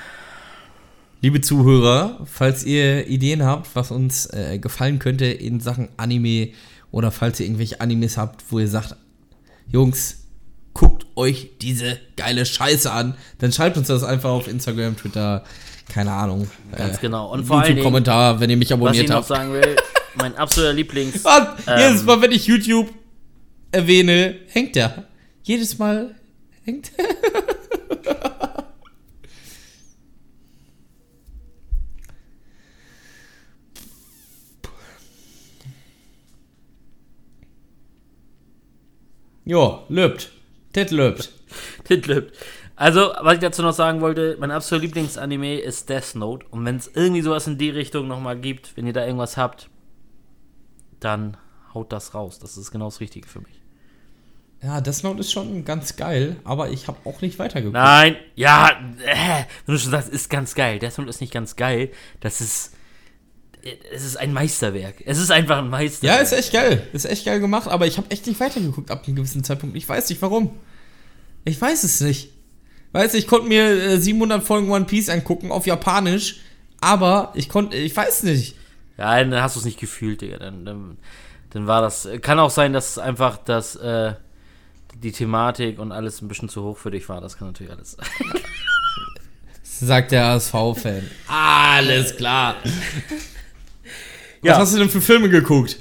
Liebe Zuhörer, falls ihr Ideen habt, was uns äh, gefallen könnte in Sachen Anime oder falls ihr irgendwelche Animes habt, wo ihr sagt, Jungs, guckt euch diese geile Scheiße an, dann schreibt uns das einfach auf Instagram, Twitter, keine Ahnung. Ganz äh, genau. Und vor allen Dingen, YouTube-Kommentar, wenn ihr mich was ich abonniert noch habt. sagen will, mein absoluter Lieblings... <laughs> Und Ähm. jedes Mal, wenn ich YouTube erwähne, hängt der. Jedes Mal hängt Ja, löbt. Ted löbt. <laughs> Titlip. Also, was ich dazu noch sagen wollte, mein absoluter Lieblingsanime ist Death Note. Und wenn es irgendwie sowas in die Richtung nochmal gibt, wenn ihr da irgendwas habt, dann haut das raus. Das ist genau das Richtige für mich. Ja, Death Note ist schon ganz geil, aber ich habe auch nicht weitergeguckt. Nein, ja, äh, wenn du schon sagst, ist ganz geil. Death Note ist nicht ganz geil. Das ist. Es ist ein Meisterwerk. Es ist einfach ein Meisterwerk. Ja, ist echt geil. Ist echt geil gemacht, aber ich habe echt nicht weitergeguckt ab einem gewissen Zeitpunkt. Ich weiß nicht warum. Ich weiß es nicht. Weißt du, ich konnte mir äh, 700 Folgen One Piece angucken auf Japanisch, aber ich konnte, ich weiß nicht. Ja, dann hast du es nicht gefühlt, Digga. Dann, dann, dann war das. Kann auch sein, dass einfach das, äh, die Thematik und alles ein bisschen zu hoch für dich war. Das kann natürlich alles sein. <laughs> Sagt der ASV-Fan. Alles klar. <laughs> Ja. Was hast du denn für Filme geguckt?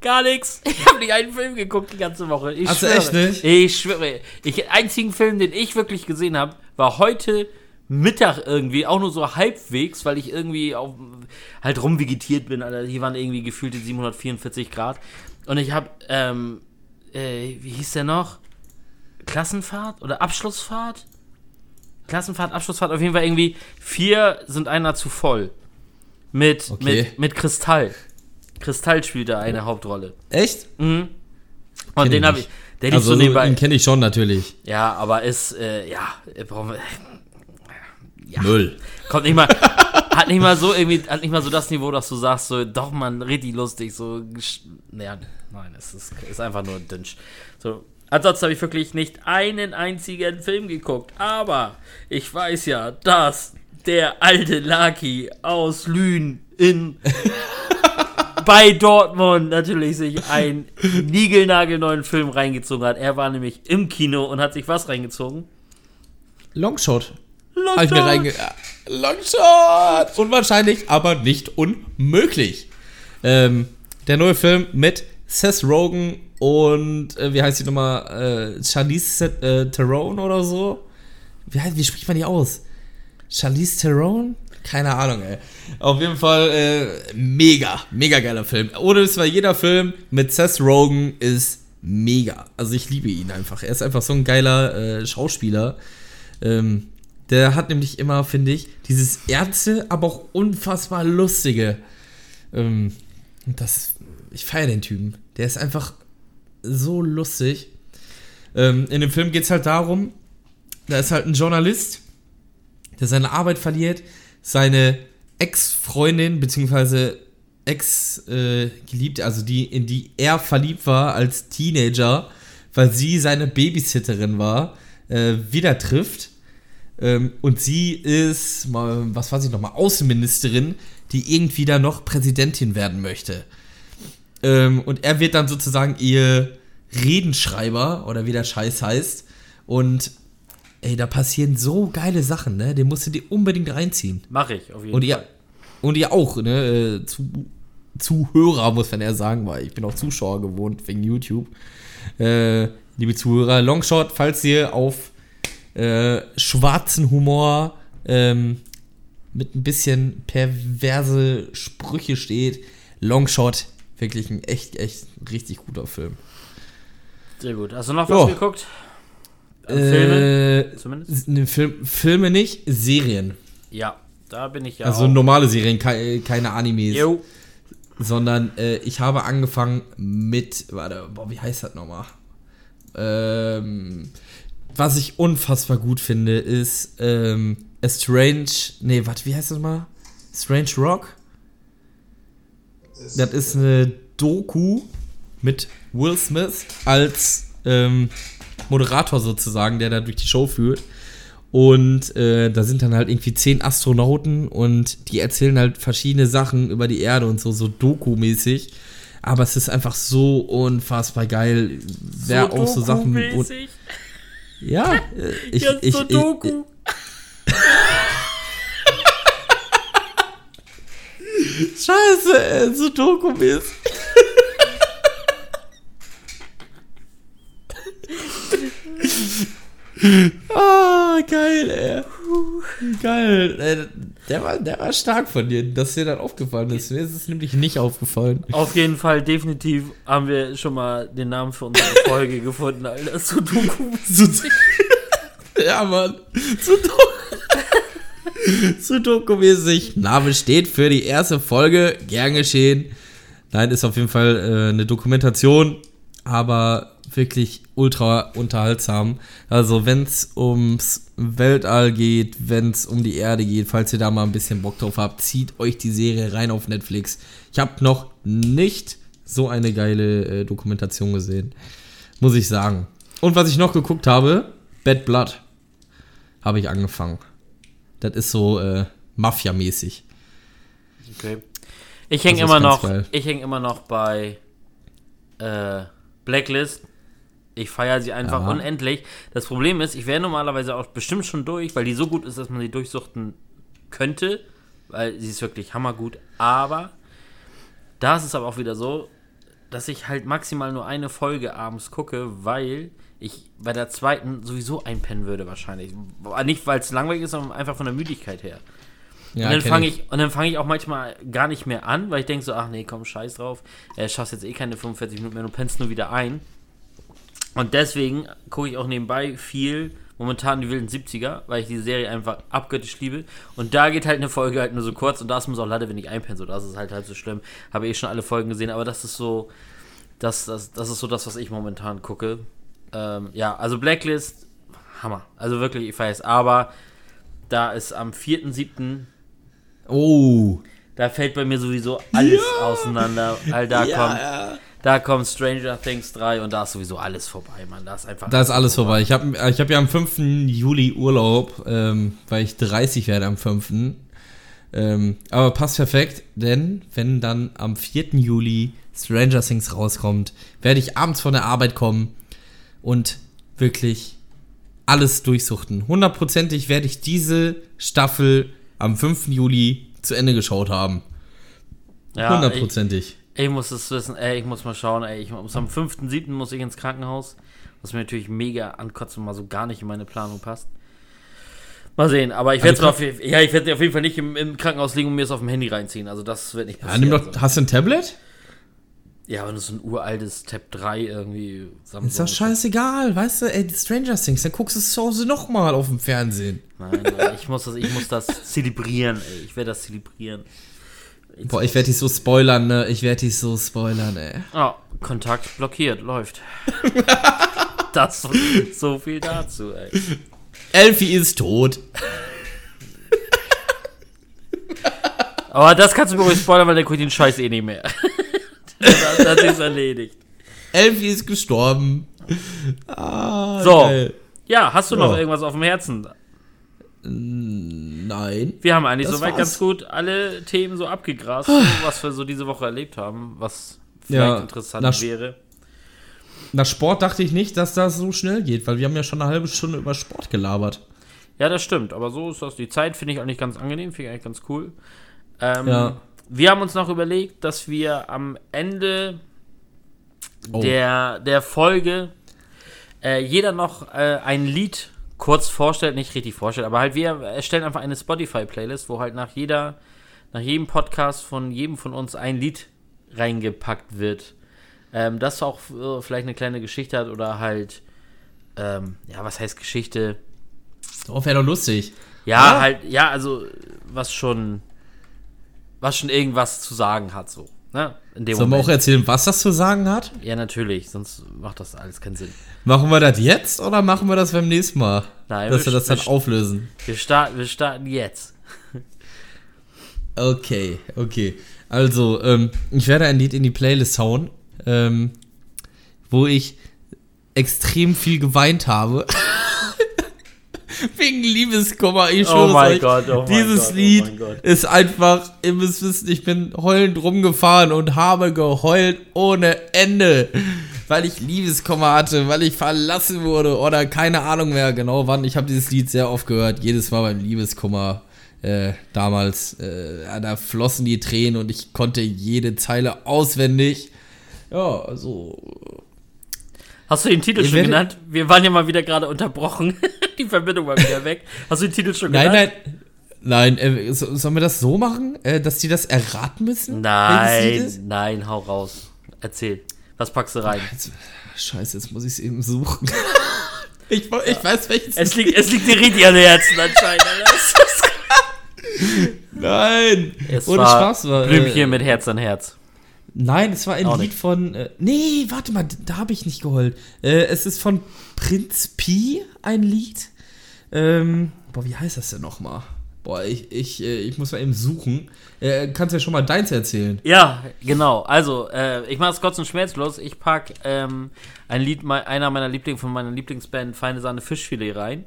Gar nichts. <laughs> Ich habe nicht einen Film geguckt die ganze Woche. Ich Hast du schwöre. echt nicht? Ich schwöre. Ich, einzigen Film, den ich wirklich gesehen habe, war heute Mittag irgendwie, auch nur so halbwegs, weil ich irgendwie auf, halt rumvegetiert bin. Alter. Hier waren irgendwie gefühlte 744 Grad. Und ich habe, ähm, äh, wie hieß der noch? Klassenfahrt oder Abschlussfahrt? Klassenfahrt, Abschlussfahrt, auf jeden Fall irgendwie vier sind einer zu voll. Mit, Okay. mit, mit Kristall. Kristall spielt da eine Hauptrolle. Echt? Mhm. Und Kenn den ich habe ich, der lief Also, so nebenbei. den kenne ich schon natürlich. Ja, aber ist, äh, ja, äh, brauchen wir, <laughs> ja, Müll. kommt nicht mal. hat nicht mal so irgendwie, hat nicht mal so das Niveau, dass du sagst, so, doch man, richtig lustig, so, naja, nein, es ist, ist einfach nur dünsch. So, ansonsten habe ich wirklich nicht einen einzigen Film geguckt, aber ich weiß ja, dass der alte Lucky aus Lünen in <laughs> bei Dortmund natürlich sich einen niegelnagelneuen Film reingezogen hat. Er war nämlich im Kino und hat sich was reingezogen? Longshot. Longshot. Ich mir reinge Longshot! Unwahrscheinlich, aber nicht unmöglich. Ähm, der neue Film mit Seth Rogen und äh, wie heißt die nochmal? Äh, Charlize äh, Theron oder so? Wie, heißt, wie spricht man die aus? Charlize Theron? Keine Ahnung, ey. Auf jeden Fall äh, mega, mega geiler Film. Ohne es war jeder Film mit Seth Rogen ist mega. Also ich liebe ihn einfach. Er ist einfach so ein geiler äh, Schauspieler. Ähm, der hat nämlich immer, finde ich, dieses ernste, aber auch unfassbar lustige. Ähm, das, ich feiere den Typen. Der ist einfach so lustig. Ähm, in dem Film geht es halt darum, da ist halt ein Journalist, der seine Arbeit verliert, seine Ex-Freundin, beziehungsweise Ex-Geliebte, äh, also die, in die er verliebt war als Teenager, weil sie seine Babysitterin war, äh, wieder trifft. Ähm, und sie ist, was weiß ich nochmal, Außenministerin, die irgendwie da noch Präsidentin werden möchte. Ähm, und er wird dann sozusagen ihr Redenschreiber oder wie der Scheiß heißt. Und Ey, da passieren so geile Sachen, ne? Den musst du dir unbedingt reinziehen. Mach ich, auf jeden und Fall. und ihr auch, ne? Äh, zu, Zuhörer, muss man eher sagen, weil ich bin auch Zuschauer gewohnt wegen YouTube. Äh, liebe Zuhörer, Longshot, falls ihr auf äh, schwarzen Humor ähm, mit ein bisschen perverse Sprüche steht, Longshot, wirklich ein echt, echt richtig guter Film. Sehr gut. Hast du noch was jo. geguckt? Filme? Äh, zumindest? Ne, Film, Filme nicht, Serien. Ja, da bin ich ja. Also auch. normale Serien, ke keine Animes. Jo. Sondern äh, ich habe angefangen mit, warte, boah, wie heißt das nochmal? Ähm, was ich unfassbar gut finde, ist ähm, A Strange, nee, warte, wie heißt das mal? Strange Rock? Das ist eine Doku mit Will Smith als ähm, Moderator sozusagen, der da durch die Show führt. Und äh, da sind dann halt irgendwie zehn Astronauten und die erzählen halt verschiedene Sachen über die Erde und so, so Doku-mäßig. Aber es ist einfach so unfassbar geil. Wer so auch so Sachen. Und, ja, äh, <laughs> ich. Ja, ich, so ich, Doku. <laughs> Scheiße, ey, so Doku-mäßig. <laughs> Ah, oh, geil, ey. Geil. Der war, der war stark von dir, dass dir dann aufgefallen ist. Mir ist es nämlich nicht aufgefallen. Auf jeden Fall, definitiv haben wir schon mal den Namen für unsere Folge <laughs> gefunden, Alter. Sudoku. <laughs> ja, Mann. Sudoku. <laughs> Sudoku-mäßig. Name steht für die erste Folge. Gern geschehen. Nein, ist auf jeden Fall äh, eine Dokumentation, aber wirklich ultra unterhaltsam. Also wenn es ums Weltall geht, wenn es um die Erde geht, falls ihr da mal ein bisschen Bock drauf habt, zieht euch die Serie rein auf Netflix. Ich habe noch nicht so eine geile äh, Dokumentation gesehen, muss ich sagen. Und was ich noch geguckt habe, Bad Blood, habe ich angefangen. Das ist so äh, Mafia-mäßig. Okay. Ich hänge immer noch, ich hänge immer noch bei äh, Blacklist. Ich feiere sie einfach ja. unendlich. Das Problem ist, ich wäre normalerweise auch bestimmt schon durch, weil die so gut ist, dass man sie durchsuchten könnte, weil sie ist wirklich hammergut. Aber da ist es aber auch wieder so, dass ich halt maximal nur eine Folge abends gucke, weil ich bei der zweiten sowieso einpennen würde wahrscheinlich. Nicht, weil es langweilig ist, sondern einfach von der Müdigkeit her. Ja, und dann fange ich. ich, und dann fange ich auch manchmal gar nicht mehr an, weil ich denke so, ach nee, komm, scheiß drauf. Äh, schaffst jetzt eh keine 45 Minuten mehr, du pennst nur wieder ein. Und deswegen gucke ich auch nebenbei viel momentan die wilden 70er, weil ich die Serie einfach abgöttisch liebe. Und da geht halt eine Folge halt nur so kurz und da ist man auch leider, wenn ich einpenne, so das ist halt halt so schlimm. Habe eh schon alle Folgen gesehen, aber das ist so, das, das, das ist so das, was ich momentan gucke. Ähm, ja, also Blacklist, Hammer. Also wirklich, ich weiß. Aber da ist am 4.7. Oh. Da fällt bei mir sowieso alles auseinander. All da Ja, kommt, ja. Da kommt Stranger Things 3 und da ist sowieso alles vorbei, Mann. Da ist einfach. Da ist alles vorbei. Ich habe ich hab ja am 5. Juli Urlaub, ähm, weil ich 30 werde am 5. Ähm, aber passt perfekt, denn wenn dann am 4. Juli Stranger Things rauskommt, werde ich abends von der Arbeit kommen und wirklich alles durchsuchten. Hundertprozentig werde ich diese Staffel am 5. Juli zu Ende geschaut haben. Ja, ich, muss es wissen, ey, ich muss mal schauen, ey. Ich muss am 5.7. muss ich ins Krankenhaus. Was mir natürlich mega ankotzt und mal so gar nicht in meine Planung passt. Mal sehen, aber ich werde Also auf, jeden- ja, ich werde auf jeden Fall nicht im, im Krankenhaus liegen und mir es auf dem Handy reinziehen. Also das wird nicht Ja, passieren. nimm doch, hast du ein Tablet? Ja, wenn du so ein uraltes Tab 3 irgendwie Samsung Ist doch scheißegal, weißt du, ey, Stranger Things, dann guckst du es zu Hause nochmal auf dem Fernsehen. Nein, nein, ich muss das, ich muss das <laughs> zelebrieren, ey. Ich werde das zelebrieren. Boah, ich werde dich so spoilern, ne? Ich werde dich so spoilern, ey. Ah, Kontakt blockiert, läuft. <laughs> das so viel dazu, ey. Elfie ist tot. Aber das kannst du mir ruhig spoilern, weil der guckt den Scheiß eh nicht mehr. das, <laughs> das ist erledigt. Elfie ist gestorben. Ah, So. geil. Ja, hast du noch Ja. irgendwas auf dem Herzen? Nein. Wir haben eigentlich soweit war's. ganz gut alle Themen so abgegrast, was wir so diese Woche erlebt haben, was vielleicht Ja, interessant na, sch- wäre. Nach Sport dachte ich nicht, dass das so schnell geht, weil wir haben ja schon eine halbe Stunde über Sport gelabert. Ja, das stimmt, aber so ist das. Die Zeit finde ich eigentlich ganz angenehm, finde ich eigentlich ganz cool. Ähm, Ja. Wir haben uns noch überlegt, dass wir am Ende Oh. der, der Folge äh, jeder noch äh, ein Lied kurz vorstellt, nicht richtig vorstellt, aber halt wir erstellen einfach eine Spotify-Playlist, wo halt nach jeder, nach jedem Podcast von jedem von uns ein Lied reingepackt wird. Ähm, das auch äh, vielleicht eine kleine Geschichte hat oder halt, ähm, ja, was heißt Geschichte? Oh, wäre doch lustig. Ja, Ja. halt, ja, also was schon, was schon irgendwas zu sagen hat, so. Ne? In dem Sollen wir auch erzählen, was das zu sagen hat? Ja, natürlich, sonst macht das alles keinen Sinn. Machen wir das jetzt oder machen wir das beim nächsten Mal? Nein, Dass wir- wir das dann wir- auflösen. Wir starten, wir starten jetzt. Okay, okay. Also, ähm, ich werde ein Lied in die Playlist hauen, ähm, wo ich extrem viel geweint habe. <laughs> Wegen Liebeskummer, ich Oh schwöre mein euch. Gott, oh mein Dieses Gott, oh Lied mein Gott. ist einfach, ihr müsst wissen, ich bin heulend rumgefahren und habe geheult ohne Ende. Weil ich Liebeskummer hatte, weil ich verlassen wurde oder keine Ahnung mehr genau wann. Ich habe dieses Lied sehr oft gehört, jedes Mal beim Liebeskummer äh, damals. Äh, da flossen die Tränen und ich konnte jede Zeile auswendig. Ja, also Hast du den Titel Ich schon genannt? Wir waren ja mal wieder gerade unterbrochen. <laughs> Die Verbindung war wieder weg. Hast du den Titel schon Nein, genannt? nein. Nein, äh, so, sollen wir das so machen, äh, dass die das erraten müssen? Nein, nein, hau raus. Erzähl. Was packst du rein? Jetzt, scheiße, jetzt muss ich es eben suchen. <laughs> ich, wo- ich weiß welches. Es liegt, es liegt dir richtig an den Herzen anscheinend. <laughs> Nein! Es Ohne war Spaß war. Blümchen äh, mit Herz an Herz. Nein, es war ein Auch Lied nicht. von. Äh, nee, warte mal, da habe ich nicht geheult. Äh, es ist von Prinz Pi ein Lied. Ähm, boah, wie heißt das denn nochmal? Boah, ich, ich, äh, ich muss mal eben suchen. Äh, kannst ja schon mal deins erzählen. Ja, genau. Also, äh, ich mache es kurz und schmerzlos. Ich pack ähm, ein Lied einer meiner Lieblings von meiner Lieblingsband Feine Sahne Fischfilet rein.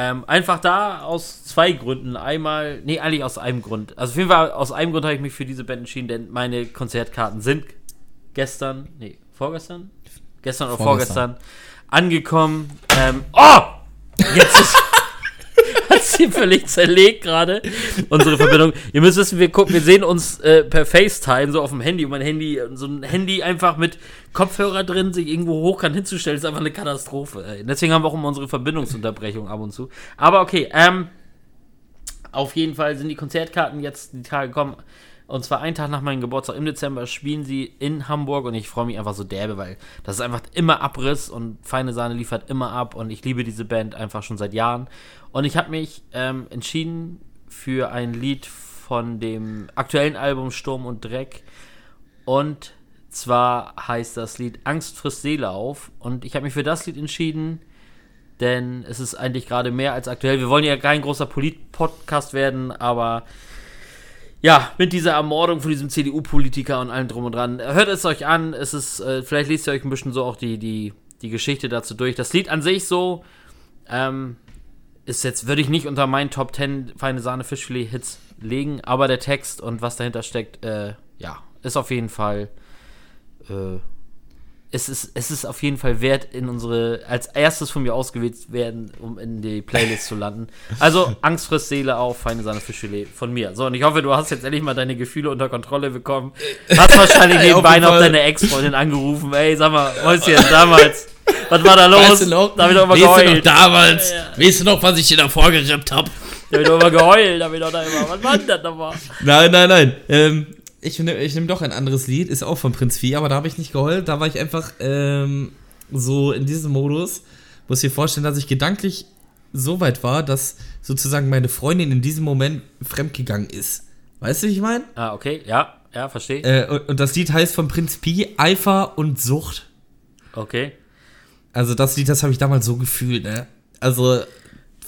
Ähm, einfach da aus zwei Gründen. Einmal, nee, eigentlich aus einem Grund. Also auf jeden Fall aus einem Grund habe ich mich für diese Band entschieden, denn meine Konzertkarten sind gestern, nee, vorgestern? Gestern oder Vorgestern. vorgestern, angekommen. Ähm, oh! Jetzt ist <laughs> sie völlig zerlegt gerade, unsere Verbindung. Ihr müsst wissen, wir gucken, wir sehen uns äh, per FaceTime so auf dem Handy und mein Handy, so ein Handy einfach mit Kopfhörer drin, sich irgendwo hochkant hinzustellen, ist einfach eine Katastrophe. Deswegen haben wir auch immer unsere Verbindungsunterbrechung ab und zu. Aber okay, ähm, auf jeden Fall sind die Konzertkarten jetzt die Tage gekommen. Und zwar einen Tag nach meinem Geburtstag im Dezember spielen sie in Hamburg und ich freue mich einfach so derbe, weil das ist einfach immer Abriss und Feine Sahne liefert immer ab und ich liebe diese Band einfach schon seit Jahren. Und ich habe mich ähm, entschieden für ein Lied von dem aktuellen Album Sturm und Dreck. Und zwar heißt das Lied Angst frisst Seele auf. Und ich habe mich für das Lied entschieden, denn es ist eigentlich gerade mehr als aktuell. Wir wollen ja kein großer Polit-Podcast werden, aber ja, mit dieser Ermordung von diesem CDU-Politiker und allem drum und dran. Hört es euch an, es ist, äh, vielleicht liest ihr euch ein bisschen so auch die, die, die Geschichte dazu durch. Das Lied an sich so, ähm, ist jetzt, würde ich nicht unter meinen Top 10 feine Sahne Fischfilet Hits legen, aber der Text und was dahinter steckt, äh, ja, ist auf jeden Fall, äh, es ist, es ist auf jeden Fall wert, in unsere, als erstes von mir ausgewählt werden, um in die Playlist zu landen. Also, <laughs> Angst frisst Seele auf, feine Sahne Fischfilet von mir. So, und ich hoffe, du hast jetzt endlich mal deine Gefühle unter Kontrolle bekommen. Hast wahrscheinlich <laughs> nebenbei noch deine Ex-Freundin angerufen. Ey, sag mal, Mäuschen, damals. Was war da los? Weißt du noch? Da hab ich doch immer weißt du noch geheult. damals? Ja, ja. Weißt du noch, was ich dir da vorgerippt hab? Da hab ich doch immer geheult. Da hab ich doch da immer. Was war denn das nochmal? Nein, nein, nein. Ähm, ich nehme ich nehm doch ein anderes Lied, ist auch von Prinz Vieh, aber da habe ich nicht geheult. Da war ich einfach ähm, so in diesem Modus. Muss dir vorstellen, dass ich gedanklich so weit war, dass sozusagen meine Freundin in diesem Moment fremdgegangen ist. Weißt du, wie ich meine? Ah, okay. Ja, ja, verstehe. Äh, und, und das Lied heißt von Prinz Pi Eifer und Sucht. Okay. Also das Lied, das habe ich damals so gefühlt, ne? Also,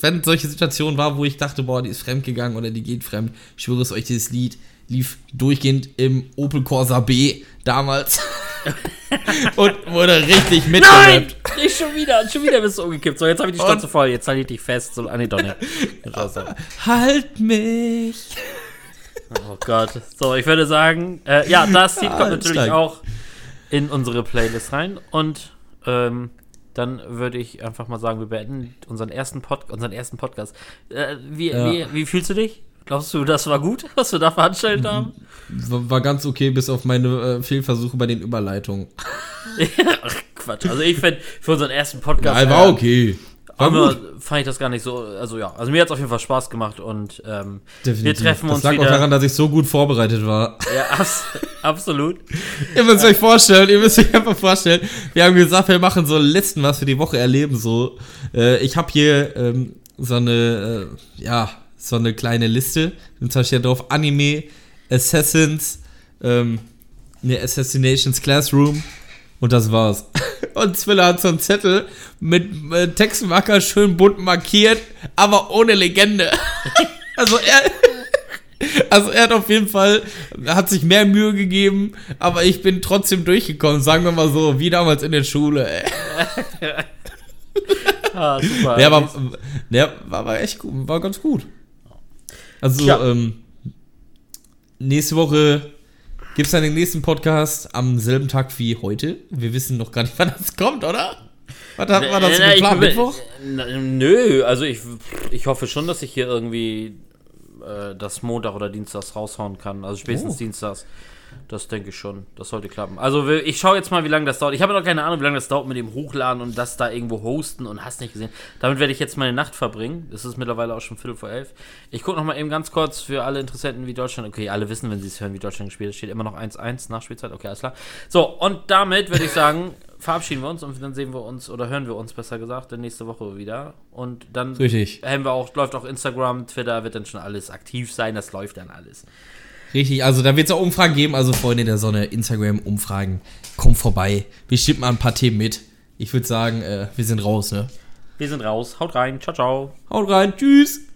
wenn solche Situationen war, wo ich dachte, boah, die ist fremdgegangen oder die geht fremd, ich schwöre es euch, dieses Lied lief durchgehend im Opel Corsa B damals. <laughs> und wurde richtig Nein! mitgerappt. Nicht schon wieder. Schon wieder bist du umgekippt. So, jetzt habe ich die Schnauze voll. Jetzt halte ich dich fest. So, ah, nee, doch nicht. <laughs> Halt mich. Oh Gott. So, ich würde sagen, äh, ja, das Lied kommt natürlich auch in unsere Playlist rein. Und ähm, dann würde ich einfach mal sagen, wir beenden unseren ersten, Pod unseren ersten Podcast. Äh, wie, Ja. wie, wie fühlst du dich? Glaubst du, das war gut, <laughs> was wir da veranstaltet haben? War ganz okay, bis auf meine äh, Fehlversuche bei den Überleitungen. <laughs> Ach, Quatsch. Also ich finde, für unseren ersten Podcast Nein, war äh, okay. War aber gut. fand ich das gar nicht so, also ja, also mir hat es auf jeden Fall Spaß gemacht und ähm, wir treffen das uns lag wieder. auch daran, dass ich so gut vorbereitet war. ja, abs <laughs> absolut. Ihr müsst euch vorstellen, ihr müsst euch einfach vorstellen, wir haben gesagt, wir machen so Listen, was wir die Woche erleben, so. Äh, ich habe hier ähm, so eine, äh, ja, so eine kleine Liste. Und zwar steht drauf Anime, Assassins, ähm, ne, Assassinations Classroom und das war's. <laughs> Und Zwiller hat so einen Zettel mit äh, Textmarker schön bunt markiert, aber ohne Legende. <laughs> also er... <laughs> Also er hat auf jeden Fall, hat sich mehr Mühe gegeben, aber ich bin trotzdem durchgekommen, sagen wir mal so, wie damals in der Schule. Ey. Ah, super. Der war, der war, war echt gut, war ganz gut. Also, Ja. ähm, nächste Woche gibt es dann den nächsten Podcast am selben Tag wie heute. Wir wissen noch gar nicht, <laughs> wann das kommt, oder? Was hat, war das Äh, äh, geplant? ich- Mittwoch? Nö, also ich, ich hoffe schon, dass ich hier irgendwie äh, das Montag oder Dienstags raushauen kann. Also spätestens Oh. Dienstags. Das denke ich schon. Das sollte klappen. Also ich schaue jetzt mal, wie lange das dauert. Ich habe noch keine Ahnung, wie lange das dauert mit dem Hochladen und das da irgendwo hosten und hast nicht gesehen. Damit werde ich jetzt meine Nacht verbringen. Es ist mittlerweile auch schon Viertel vor elf. Ich gucke noch mal eben ganz kurz für alle Interessenten, wie Deutschland. Okay, alle wissen, wenn sie es hören, wie Deutschland gespielt hat. Steht immer noch 1-1 Nachspielzeit. Okay, alles klar. So, und damit würde ich sagen, <laughs> verabschieden wir uns und dann sehen wir uns oder hören wir uns besser gesagt dann nächste Woche wieder. Und dann Richtig. haben wir auch, läuft auch Instagram, Twitter, wird dann schon alles aktiv sein. Das läuft dann alles. Richtig, also da wird es auch Umfragen geben. Also Freunde der Sonne, Instagram-Umfragen, kommt vorbei. Bestimmt mal ein paar Themen mit. Ich würde sagen, äh, wir sind raus, ne? Wir sind raus. Haut rein. Ciao, ciao. Haut rein, tschüss.